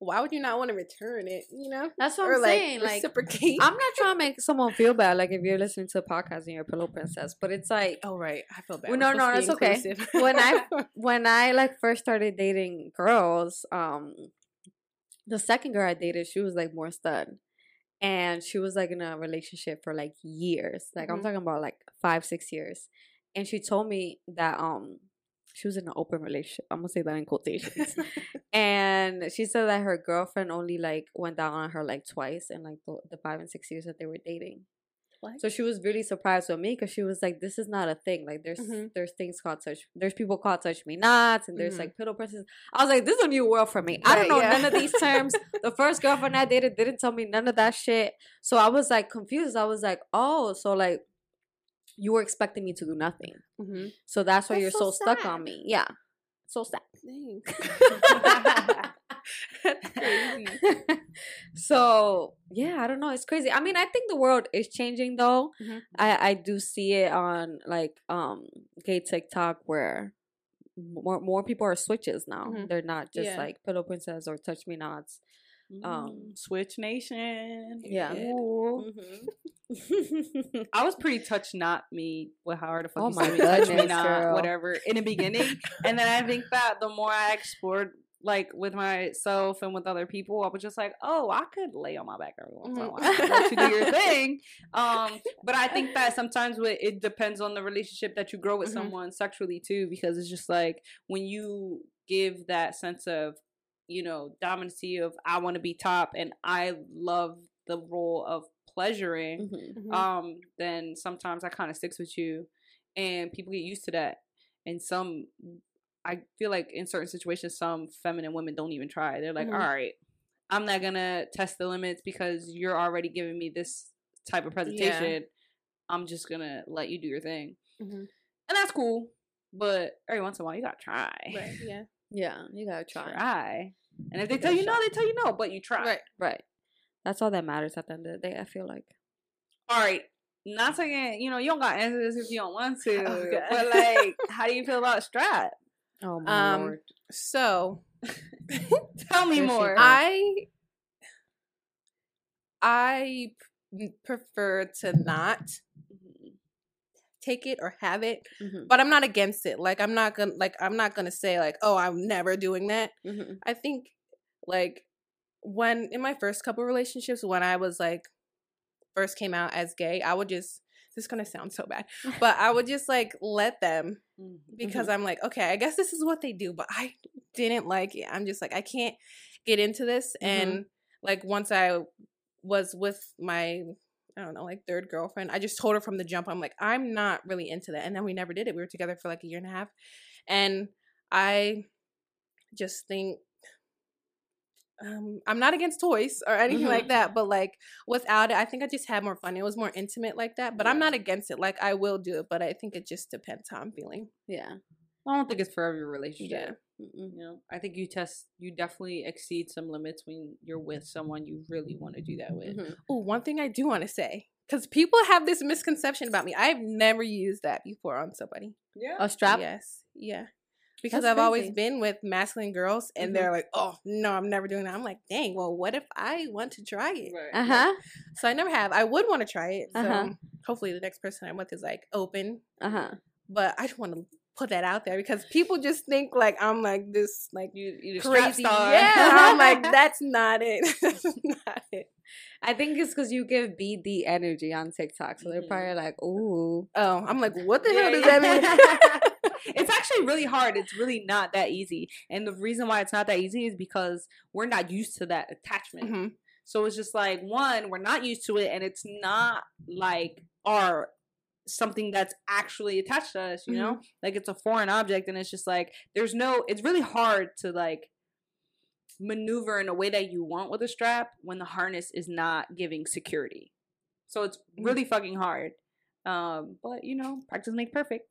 Why would you not want to return it, you know? That's what or I'm like saying. Like reciprocate. I'm not trying <laughs> to make someone feel bad, like if you're listening to a podcast and you're a pillow princess, but it's like oh right. I feel bad. Well, no, no, that's okay. When I- <laughs> when I like first started dating girls, um, the second girl I dated, she was like more stud, and she was like in a relationship for like years. Like I'm Mhm. talking about like five, six years, and she told me that um she was in an open relationship. I'm gonna say that in quotations. <laughs> and she said that her girlfriend only like went down on her like twice in like the, the five and six years that they were dating. What? So she was really surprised with me because she was like, "This is not a thing. Like, there's Mhm. there's things called touch. There's people called touch me nots, and there's Mhm. like pillow princess. I was like, this is a new world for me. I don't know yeah. none of these terms. <laughs> the first girlfriend I dated didn't tell me none of that shit. So I was like confused. I was like, oh, so like you were expecting me to do nothing. Mhm. So that's why That's you're so so, stuck on me. Yeah, so sad. That's <laughs> crazy. so yeah, I don't know. It's crazy. I mean, I think the world is changing though. Mhm. I I do see it on like um gay TikTok where more more people are switches now. Mhm. They're not just Yeah. like pillow princess or touch me nots. Um, Mm, Switch Nation. Yeah. Ooh. <laughs> Mm-hmm. <laughs> I was pretty touch not me with how the fuck Oh you my me, touch me not, whatever in the beginning. and then I think that the more I explored like with myself and with other people, I was just like, oh, I could lay on my back every once in a while. Let you do your <laughs> thing. Um, but I think that sometimes it depends on the relationship that you grow with Mhm. someone sexually too, because it's just like when you give that sense of you know dominancy of I want to be top and I love the role of pleasuring Mhm. Mhm. um, then sometimes that kind of sticks with you, and people get used to that. And some, I feel like in certain situations, some feminine women don't even try. They're like, Mhm. "All right, I'm not gonna test the limits because you're already giving me this type of presentation. I'm just gonna let you do your thing, Mhm. and that's cool. But every once in a while, you gotta try. Right. Yeah. Yeah, you gotta try. Try. And if they tell a you no, they tell you no, but you try. Right. Right. That's all that matters at the end of the day. I feel like. all right, not saying you know you don't got answers if you don't want to, <laughs> Okay. but like, how do you feel about strap? Oh my Um, lord. So <laughs> Tell me more. I I prefer to not take it or have it, Mhm. but I'm not against it. Like I'm not gonna like I'm not gonna say like oh I'm never doing that. Mhm. I think like when in my first couple relationships when I was like first came out as gay, I would just this is gonna sound so bad, <laughs> but I would just like let them mm, because mm-hmm. I'm like, okay, I guess this is what they do, but I didn't like it. I'm just like, I can't get into this. Mm-hmm. And like once I was with my, I don't know, like third girlfriend, I just told her from the jump, I'm like, I'm not really into that. And then we never did it. We were together for like a year and a half. And I just think um, I'm not against toys or anything Mhm. like that, but like without it, I think I just had more fun. It was more intimate like that, but I'm not against it. Like I will do it, but I think it just depends how I'm feeling. Yeah. I don't think it's for every relationship. Yeah. You know, I think you test, you definitely exceed some limits when you're with someone you really want to do that with. Mhm. Oh, one thing I do want to say, because people have this misconception about me. I've never used that before on somebody. Yeah. A strap. Yes, yeah. Because That's I've always been with masculine girls, and Mhm. they're like, "Oh no, I'm never doing that." I'm like, "Dang, well, what if I want to try it?" Right. Uh huh. So I never have. I would want to try it. So Uh-huh. hopefully, the next person I'm with is like open. Uh huh. But I just want to put that out there because people just think like I'm like this like You, you crazy. Yeah, I'm like <laughs> that's not it. <laughs> that's not it. I think it's because you give BD energy on TikTok, so they're Mhm. probably like, "Ooh." Oh, I'm like, what the Yeah, hell does yeah. that mean? <laughs> it's actually really hard. It's really not that easy. And the reason why it's not that easy is because we're not used to that attachment. Mhm. So it's just like one, we're not used to it, and it's not like our something that's actually attached to us. You know, like it's a foreign object, and it's just like there's no. It's really hard to like maneuver in a way that you want with a strap when the harness is not giving security. So it's really fucking hard. Um, but you know, practice make perfect.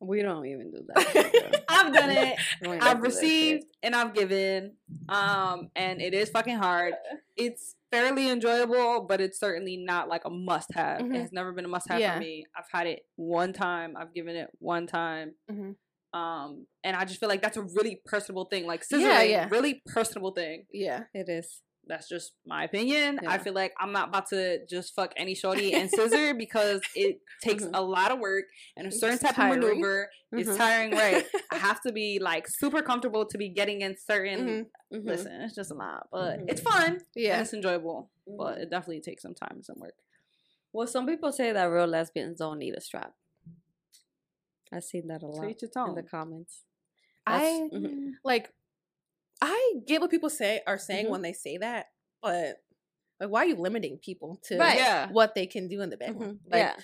We don't even do that. <laughs> I've done <laughs> it. I've do that shit. received and I've given. Um, and it is fucking hard. <laughs> It's fairly enjoyable, but it's certainly not like a must have. Mhm. It has never been a must have Yeah. for me. I've had it one time. I've given it one time. Mhm. Um, and I just feel like that's a really personable thing. Like scissoring, Yeah, yeah. really personable thing. Yeah. It is. That's just my opinion. I feel like I'm not about to just fuck any shorty and scissor <laughs> because it takes Mhm. a lot of work and a certain It's type tiring. of maneuver. It's Mhm. tiring, right? I have to <laughs> be like super comfortable to be getting in certain. Mhm. Mhm. Listen, it's just a lot, but Mhm. it's fun and Yeah. it's enjoyable. But Mhm. it definitely takes some time and some work. Well, some people say that real lesbians don't need a strap. I've seen that a lot in the comments. I That's- mhm. like I get what people say are saying Mhm. when they say that, but like why are you limiting people to Right. Yeah. what they can do in the bedroom? Mhm. Like yeah.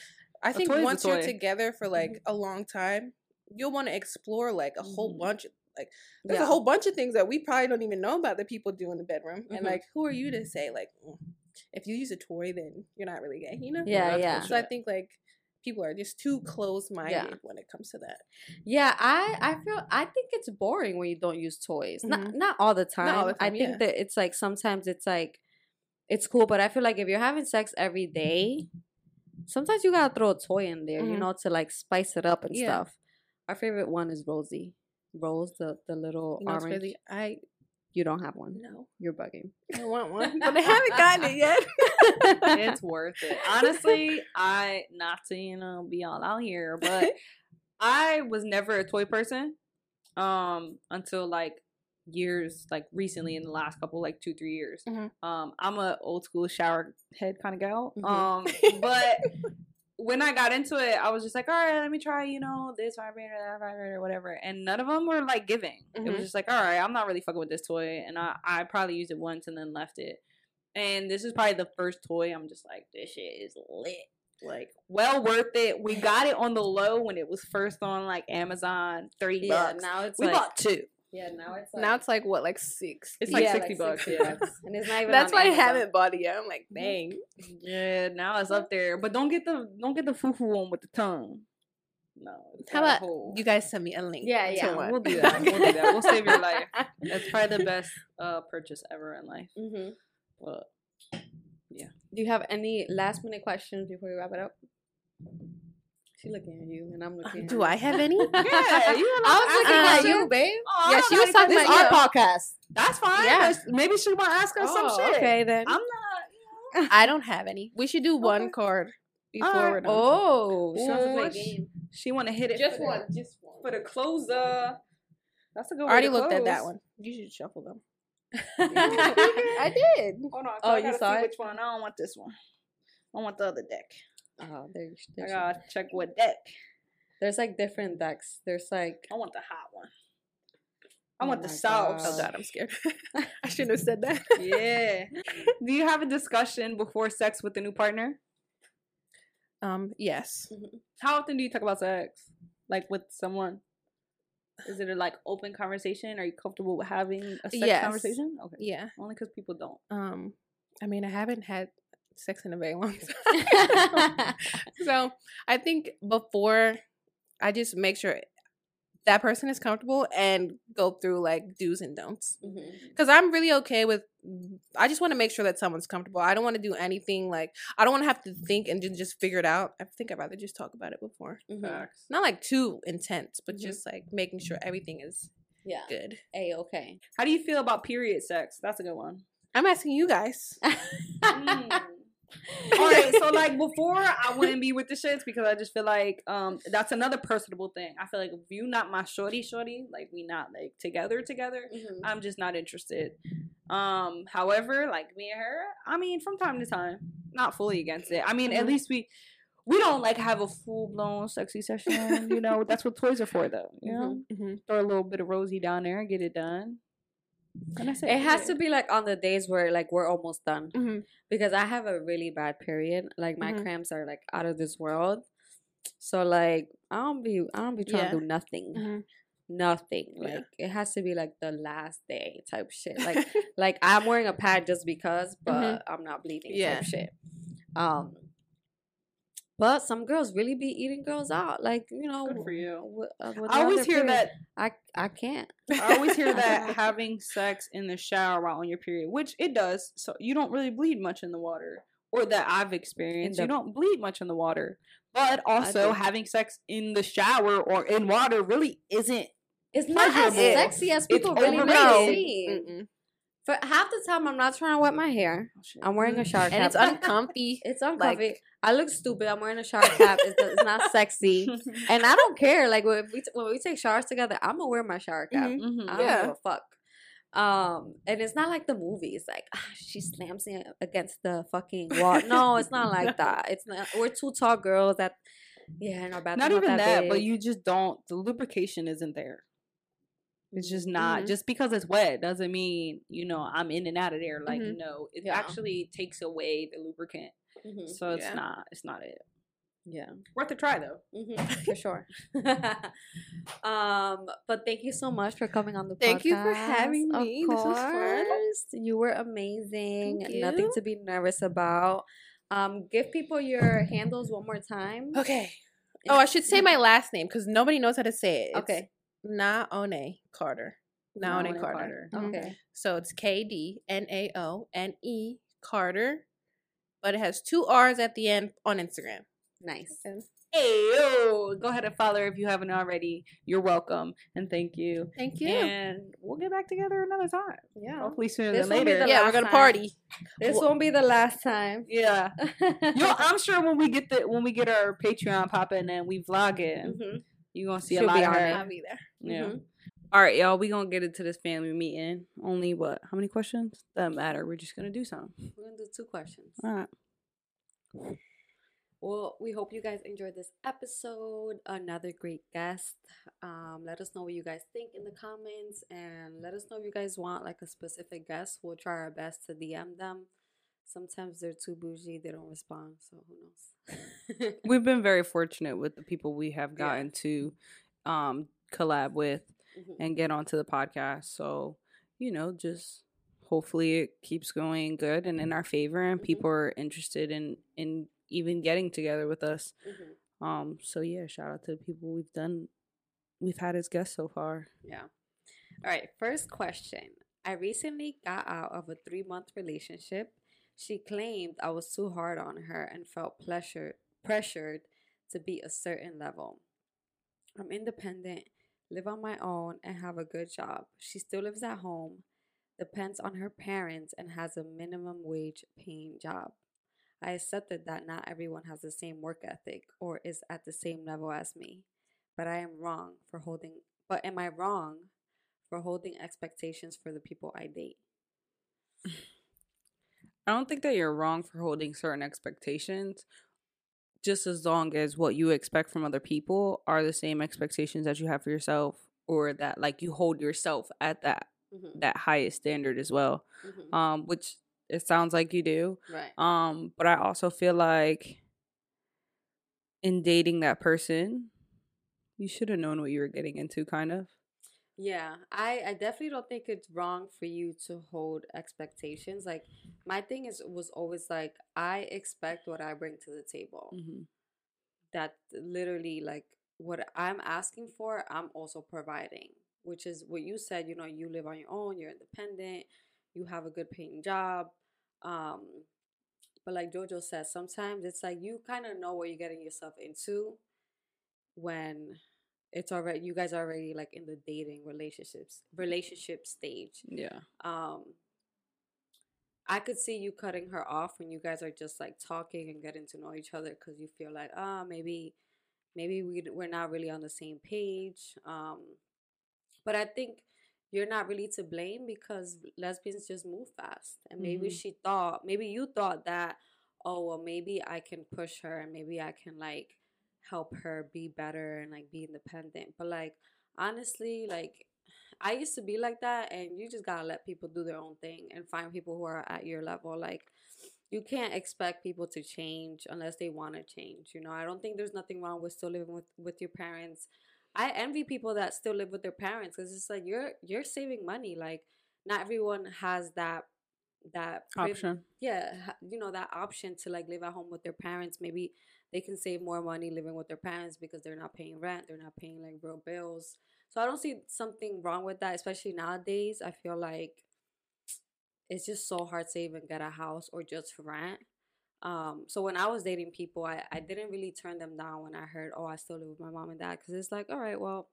I think toy is a once you're together for like a long time, you'll want to explore like a whole Mhm. bunch of like there's Yeah. a whole bunch of things that we probably don't even know about that people do in the bedroom. And Mhm. like who are you to say like "Mm, if you use a toy then you're not really gay, you know? Yeah, that's yeah. So I think like people are just too close minded Yeah. when it comes to that. Yeah, I I feel I think it's boring when you don't use toys. Not Mhm. not all the time. all the I time, think yeah. that it's like sometimes it's like it's cool, but I feel like if you're having sex every day, sometimes you gotta throw a toy in there, you Mhm. know, to like spice it up and Yeah. stuff. Our favorite one is Rosie. Rose, the the little You know, orange. crazy. I You don't have one. no, You're bugging. I want one, but I haven't gotten it yet. <laughs> it's worth it. Honestly, I not to you know be all out here, but <laughs> I was never a toy person um until like years like recently in the last couple like two three years Mhm. um i'm a old school shower head kind of gal Mhm. um <laughs> but when i got into it i was just like all right let me try you know this vibrator that vibrator whatever. And none of them were like giving. It was Mhm. just like all right i'm not really fucking with this toy and i i probably used it once and then left it. And this is probably the first toy i'm just like this shit is lit. Like well worth it. We got it on the low when it was first on like amazon 30 Yeah, bucks. now it's we like bought two yeah, now it's like now it's like what, like six? It's like yeah, 60 bucks, 60 yeah. and it's not even. That's on why I haven't bought it yet. I'm like, Mhm. dang. yeah now it's up there but don't get the don't get the foo-foo one with the tongue no it's How about hole. you guys send me a link? Yeah, yeah, one. we'll do <laughs> that. We'll do that. We'll save your life. <laughs> That's probably the best uh purchase ever in life. Mm-hmm. But yeah. Do you have any last minute questions before we wrap it up? She looking at you, and I'm looking. at you. Do her. I have any? <laughs> yeah, you <laughs> I was looking Uh, at you, babe. Oh, I Yeah, she was any talking questions. about Our you. podcast. That's fine. Yeah. Maybe she want to ask us some Oh, shit. Okay, then. I'm not. <laughs> I don't have any. We should do one Okay. card before Alright. we're done. Oh, she wants to play a game. She want to hit it. just for one. The, Just one. for the closer. That's a good. One. I already to looked at that one. You should shuffle them. I did. Hold on. 'cause Oh, I you gotta saw see it? Which one? I don't want this one. I want the other deck. Oh, there's. I gotta check what deck. There's like different decks. There's like I want the hot one. I Oh want the my sauce. Oh God. god, I'm scared. <laughs> I <laughs> shouldn't have said that. yeah. <laughs> Do you have a discussion before sex with the new partner? Um, yes. How often do you talk about sex? Like with someone? Is it a like open conversation? Are you comfortable with having a sex Yes. conversation? Okay. Yeah. Only because people don't. Um, I mean, I haven't had sex in a very long <laughs> time. <laughs> so I think before I just make sure that person is comfortable and go through like do's and don'ts. Because I'm really okay with, I just want to make sure that someone's comfortable. I don't want to do anything like, I don't want to have to think and ju- just figure it out. I think I'd rather just talk about it before. Mhm. Not like too intense, but Mhm. just like making sure everything is Yeah. good. A okay. How do you feel about period sex? That's a good one. I'm asking you guys. <laughs> Mm. All right, so <laughs> like before, I wouldn't be with the shits because I just feel like um that's another personable thing. I feel like if you not my shorty, shorty, like we not like together, together. Mhm. I'm just not interested. Um, however, like me and her, I mean, from time to time, not fully against it. I mean, at Mhm. least we we don't like have a full blown sexy session. You know, that's what toys are for, though. You know, Mm-hmm. throw a little bit of rosy down there, and get it done. And I said, It has to be like on the days where like we're almost done Mhm. because I have a really bad period. Like my Mhm. cramps are like out of this world. So like I don't be I don't be trying Yeah. to do nothing. Mhm. Nothing. Yeah. Like it has to be like the last day type shit. <laughs> Like like I'm wearing a pad just because, but I'm not bleeding Yeah. type shit. Um but some girls really be eating girls out. Like, you know, Good for you. with- uh, with I always hear period. that. I I can't. I always hear <laughs> that having sex in the shower while on your period, which it does, so you don't really bleed much in the water, or that I've experienced. the- you don't bleed much in the water, but also do. having sex in the shower or in water really isn't. It's not as sexy as people really make it seem. For half the time, I'm not trying to wet my hair. I'm wearing a shower cap. and it's <laughs> uncomfy. It's uncomfy. I look stupid. I'm wearing a shower cap. It's, it's not <laughs> sexy, <laughs> and I don't care. Like when we when we take showers together, I'm gonna wear my shower cap. Mhm. Mhm. I don't Yeah. give a fuck. Um, and it's not like the movies. Like ah, she slams me against the fucking wall. No, it's not like that. It's not. We're two tall girls that. Yeah, in our bathroom. Not even that, but big. you just don't. The lubrication isn't there. It's just not. Mhm. Just because it's wet doesn't mean you know I'm in and out of there. Like Mhm. no, it Yeah. actually takes away the lubricant, Mhm. so it's Yeah. not. It's not it. Yeah. Worth a try though. hmm <laughs> for sure. <laughs> um, but thank you so much for coming on the podcast. Thank you for having of me. This was fun. course. You were amazing. Thank Nothing to be nervous about. Um, give people your handles one more time. Okay. Oh, I should say my last name because nobody knows how to say it. It's Okay. Naone Carter. Naone Naone Carter. Carter. Okay. So it's K D N A O N E Carter, but it has two R's at the end on Instagram. Nice. Hey yo, go ahead and follow her if you haven't already. You're welcome and thank you. Thank you. And we'll get back together another time. Yeah. Hopefully sooner This than later. yeah, we're gonna time. party. This Well- won't be the last time. Yeah. <laughs> Yo, I'm sure when we get the when we get our Patreon popping and we vlog it, Mhm. You're gonna see She'll a lot of her. I'll be there. Yeah. Mhm. All right, y'all. We gonna get into this family meeting. Only what? How many questions? Doesn't matter. We're just gonna do something. We're gonna do two questions. All right. Well, we hope you guys enjoyed this episode. Another great guest. Um, let us know what you guys think in the comments, and let us know if you guys want like a specific guest. We'll try our best to DM them. Sometimes they're too bougie; they don't respond. So who knows? <laughs> We've been very fortunate with the people we have Yeah. gotten to um collab with Mhm. and get onto the podcast. So, you know, just hopefully it keeps going good and in our favor and Mhm. people are interested in in even getting together with us. Mhm. Um so yeah, shout out to the people we've done we've had as guests so far. Yeah. All right. First question. I recently got out of a three month relationship. She claimed I was too hard on her and felt pleasure pressured to be a certain level. I'm independent, live on my own, and have a good job. She still lives at home, depends on her parents, and has a minimum wage paying job. I accepted that not everyone has the same work ethic or is at the same level as me but I am wrong for holding but am I wrong for holding expectations for the people I date? I don't think that you're wrong for holding certain expectations just as long as what you expect from other people are the same expectations that you have for yourself or that like you hold yourself at that Mm-hmm. that highest standard as well Mm-hmm. um which it sounds like you do right. um but i also feel like in dating that person you should have known what you were getting into kind of Yeah, I, I definitely don't think it's wrong for you to hold expectations. Like my thing is was always like I expect what I bring to the table. mm-hmm. That literally like what I'm asking for, I'm also providing. Which is what you said, you know, you live on your own, you're independent, you have a good paying job. Um but like Jojo says, sometimes it's like you kind of know what you're getting yourself into when it's already you guys are already like in the dating relationships relationship stage. Yeah. Um i could see you cutting her off when you guys are just like talking and getting to know each other because you feel like ah maybe maybe we, we're not really on the same page. Um but i think you're not really to blame because lesbians just move fast and maybe Mhm. she thought maybe you thought that oh well maybe i can push her and maybe i can like help her be better and like be independent but like honestly like I used to be like that, and you just gotta let people do their own thing and find people who are at your level. Like, you can't expect people to change unless they want to change. You know, I don't think there's nothing wrong with still living with with your parents. I envy people that still live with their parents because it's like you're you're saving money. Like, not everyone has that that Option. yeah, you know that option to like live at home with their parents. Maybe they can save more money living with their parents because they're not paying rent, they're not paying like real bills. So I don't see something wrong with that, especially nowadays. I feel like it's just so hard to even get a house or just rent. Um, so when I was dating people, I, I didn't really turn them down when I heard, oh, I still live with my mom and dad, because it's like, all right, well,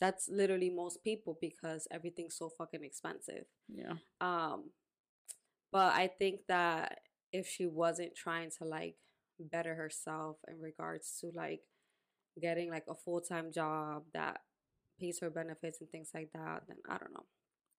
that's literally most people because everything's so fucking expensive. Yeah. Um, but I think that if she wasn't trying to like better herself in regards to like getting like a full time job that pays her benefits and things like that, then I don't know.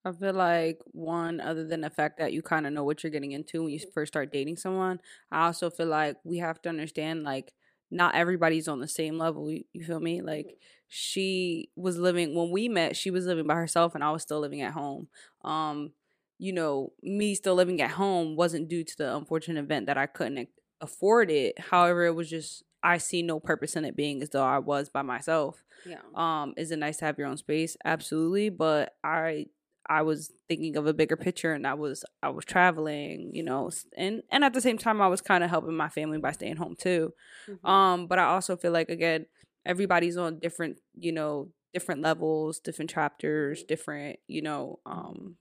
I feel like one, other than the fact that you kind of know what you're getting into when you first start dating someone, I also feel like we have to understand like not everybody's on the same level. You, you feel me? Like she was living when we met, she was living by herself and I was still living at home. Um, you know, me still living at home wasn't due to the unfortunate event that I couldn't afford it. However, it was just I see no purpose in it being as though I was by myself. Yeah. Um, is it nice to have your own space? Absolutely, but I I was thinking of a bigger picture and I was I was traveling, you know, and and at the same time I was kind of helping my family by staying home too. Mhm. Um, but I also feel like again, everybody's on different, you know, different levels, different chapters, different, you know, um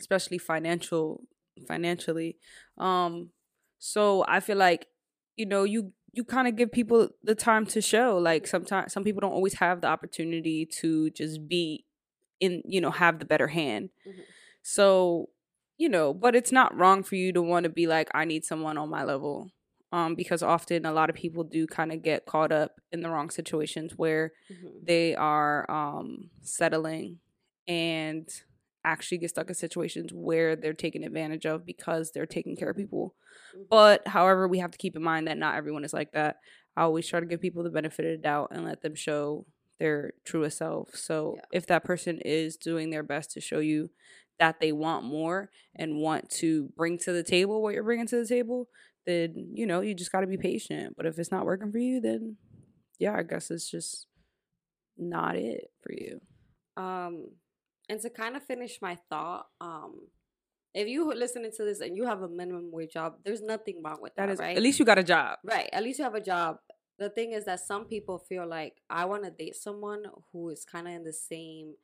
especially financial financially. Um so I feel like you know, you you kind of give people the time to show like sometimes some people don't always have the opportunity to just be in, you know, have the better hand. Mhm. So, you know, but it's not wrong for you to want to be like I need someone on my level. Um because often a lot of people do kind of get caught up in the wrong situations where Mhm. they are um settling and actually get stuck in situations where they're taken advantage of because they're taking care of people. Mhm. But however, we have to keep in mind that not everyone is like that. I always try to give people the benefit of the doubt and let them show their truest self. So Yeah. if that person is doing their best to show you that they want more and want to bring to the table what you're bringing to the table, then you know you just got to be patient. But if it's not working for you, then yeah, I guess it's just not it for you. Um, and to kind of finish my thought, um, if you listening to this and you have a minimum wage job, there's nothing wrong with that, That is right? at least you got a job. Right. At least you have a job. The thing is that some people feel like I want to date someone who is kind of in the same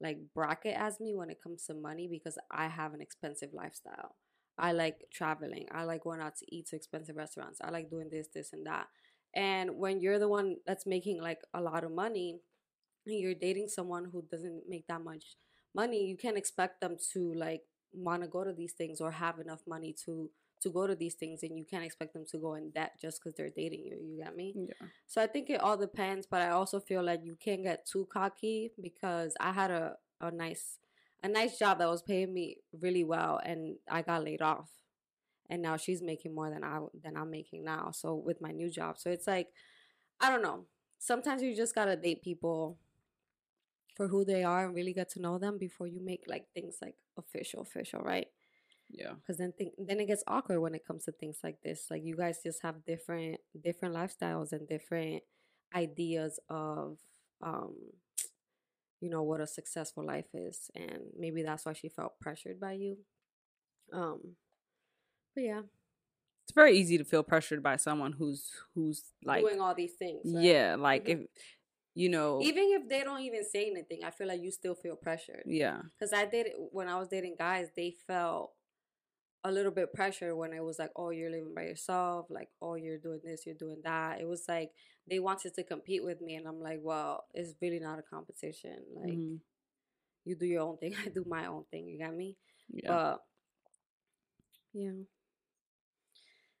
like bracket as me when it comes to money because I have an expensive lifestyle. I like traveling. I like going out to eat to expensive restaurants. I like doing this, this, and that. And when you're the one that's making like a lot of money you're dating someone who doesn't make that much money, you can't expect them to like want to go to these things or have enough money to to go to these things and you can't expect them to go in debt just because they're dating you you get me? Yeah. so i think it all depends but i also feel like you can't get too cocky because i had a, a nice a nice job that was paying me really well and i got laid off and now she's making more than i than i'm making now so with my new job. So it's like i don't know. Sometimes you just gotta date people for who they are and really get to know them before you make like things like official official right Yeah. because then think, then it gets awkward when it comes to things like this like you guys just have different different lifestyles and different ideas of um you know what a successful life is and maybe that's why she felt pressured by you um but yeah It's very easy to feel pressured by someone who's who's like doing all these things right? yeah, like Mhm. if you know even if they don't even say anything i feel like you still feel pressured yeah. Because I did when I was dating guys, they felt a little bit pressure when it was like, oh, you're living by yourself, like, oh, you're doing this, you're doing that. It was like they wanted to compete with me, and I'm like, well, it's really not a competition. Like, Mhm. you do your own thing, <laughs> I do my own thing. You got me? Yeah. But yeah.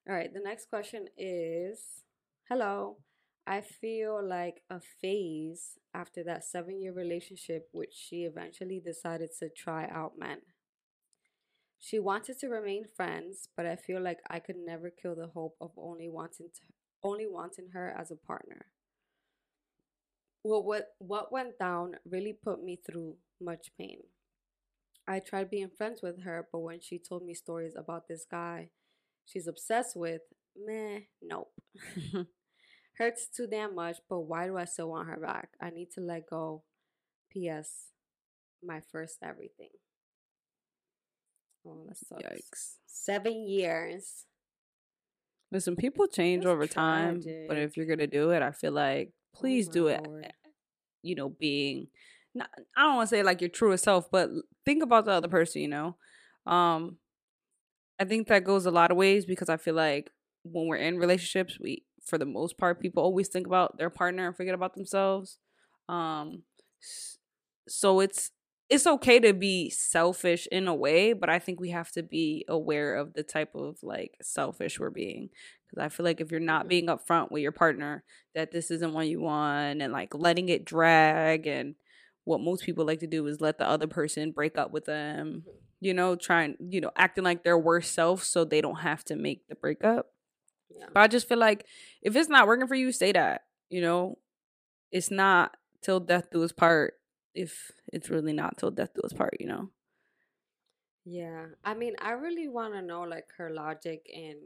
All right. The next question is, hello. I feel like a phase after that seven year relationship, which she eventually decided to try out men. She wanted to remain friends, but I feel like I could never kill the hope of only wanting to, only wanting her as a partner. Well, what what went down really put me through much pain. I tried being friends with her, but when she told me stories about this guy she's obsessed with, meh, nope. <laughs> Hurts too damn much, but why do I still want her back? I need to let go. P.S. My first everything. Oh, that sucks. Yikes. Seven years. Listen, people change That's over time, but if you're gonna do it, I feel like please Oh do it. Lord. You know, being not, I don't want to say like your truest self, but think about the other person. You know, um, I think that goes a lot of ways because I feel like when we're in relationships, we for the most part people always think about their partner and forget about themselves. Um, so it's it's okay to be selfish in a way, but I think we have to be aware of the type of like selfish we're being. Because I feel like if you're not Mhm. being upfront with your partner that this isn't what you want and like letting it drag and what most people like to do is let the other person break up with them, Mhm. you know, trying, you know, acting like their worst self so they don't have to make the breakup. Yeah. But I just feel like if it's not working for you, say that. You know, it's not till death do us part. If it's really not till death do us part, you know. Yeah. I mean, I really want to know like her logic in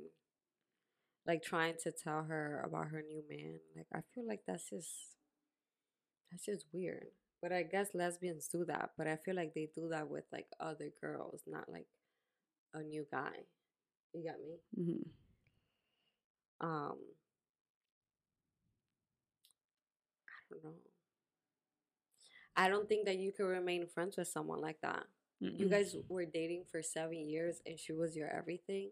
like trying to tell her about her new man. Like I feel like that's just that's just weird. But I guess lesbians do that, but I feel like they do that with like other girls, not like a new guy. You got me? hmm Um I don't know. I don't think that you can remain friends with someone like that. You guys were dating for seven years and she was your everything.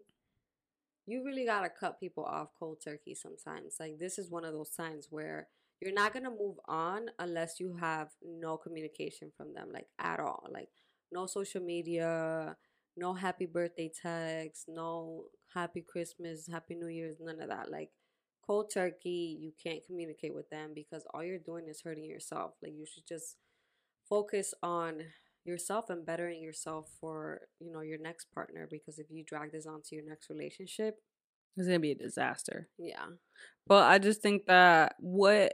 You really gotta cut people off cold turkey sometimes. Like this is one of those signs where you're not gonna move on unless you have no communication from them, like at all. Like no social media, no happy birthday texts, no happy Christmas, happy New Year's, none of that. Like cold turkey, you can't communicate with them because all you're doing is hurting yourself. Like you should just focus on yourself and bettering yourself for you know your next partner because if you drag this onto your next relationship it's gonna be a disaster. yeah But I just think that what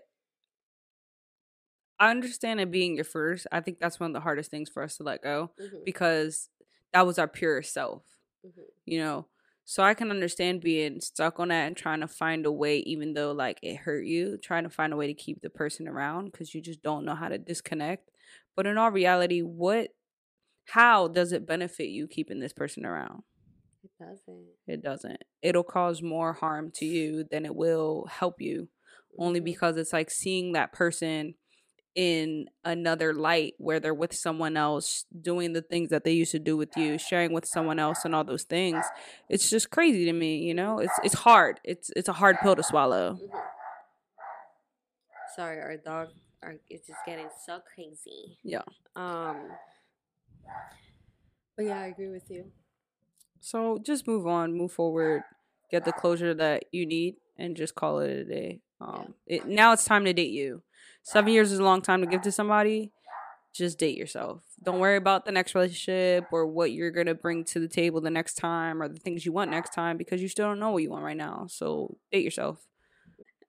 I understand it being your first. I think that's one of the hardest things for us to let go mm-hmm. because that was our pure self. Mm-hmm. you know so i can understand being stuck on that and trying to find a way even though like it hurt you trying to find a way to keep the person around because you just don't know how to disconnect. But in all reality what how does it benefit you keeping this person around? It doesn't. It doesn't. It'll cause more harm to you than it will help you only Mhm. because it's like seeing that person in another light where they're with someone else doing the things that they used to do with you sharing with someone else and all those things. It's just crazy to me you know? It's it's hard. It's it's a hard pill to swallow. Mhm. sorry our dog are is just getting so crazy. Yeah. um but yeah i agree with you. So just move on move forward get the closure that you need and just call it a day. Um it, now it's time to date you seven years is a long time to give to somebody just date yourself don't worry about the next relationship or what you're gonna bring to the table the next time or the things you want next time because you still don't know what you want right now so date yourself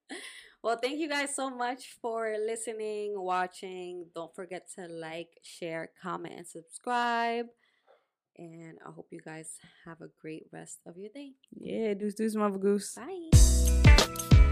<laughs> Well, thank you guys so much for listening, watching. Don't forget to like, share, comment, and subscribe. And I hope you guys have a great rest of your day. yeah deuce deuce mother goose Bye.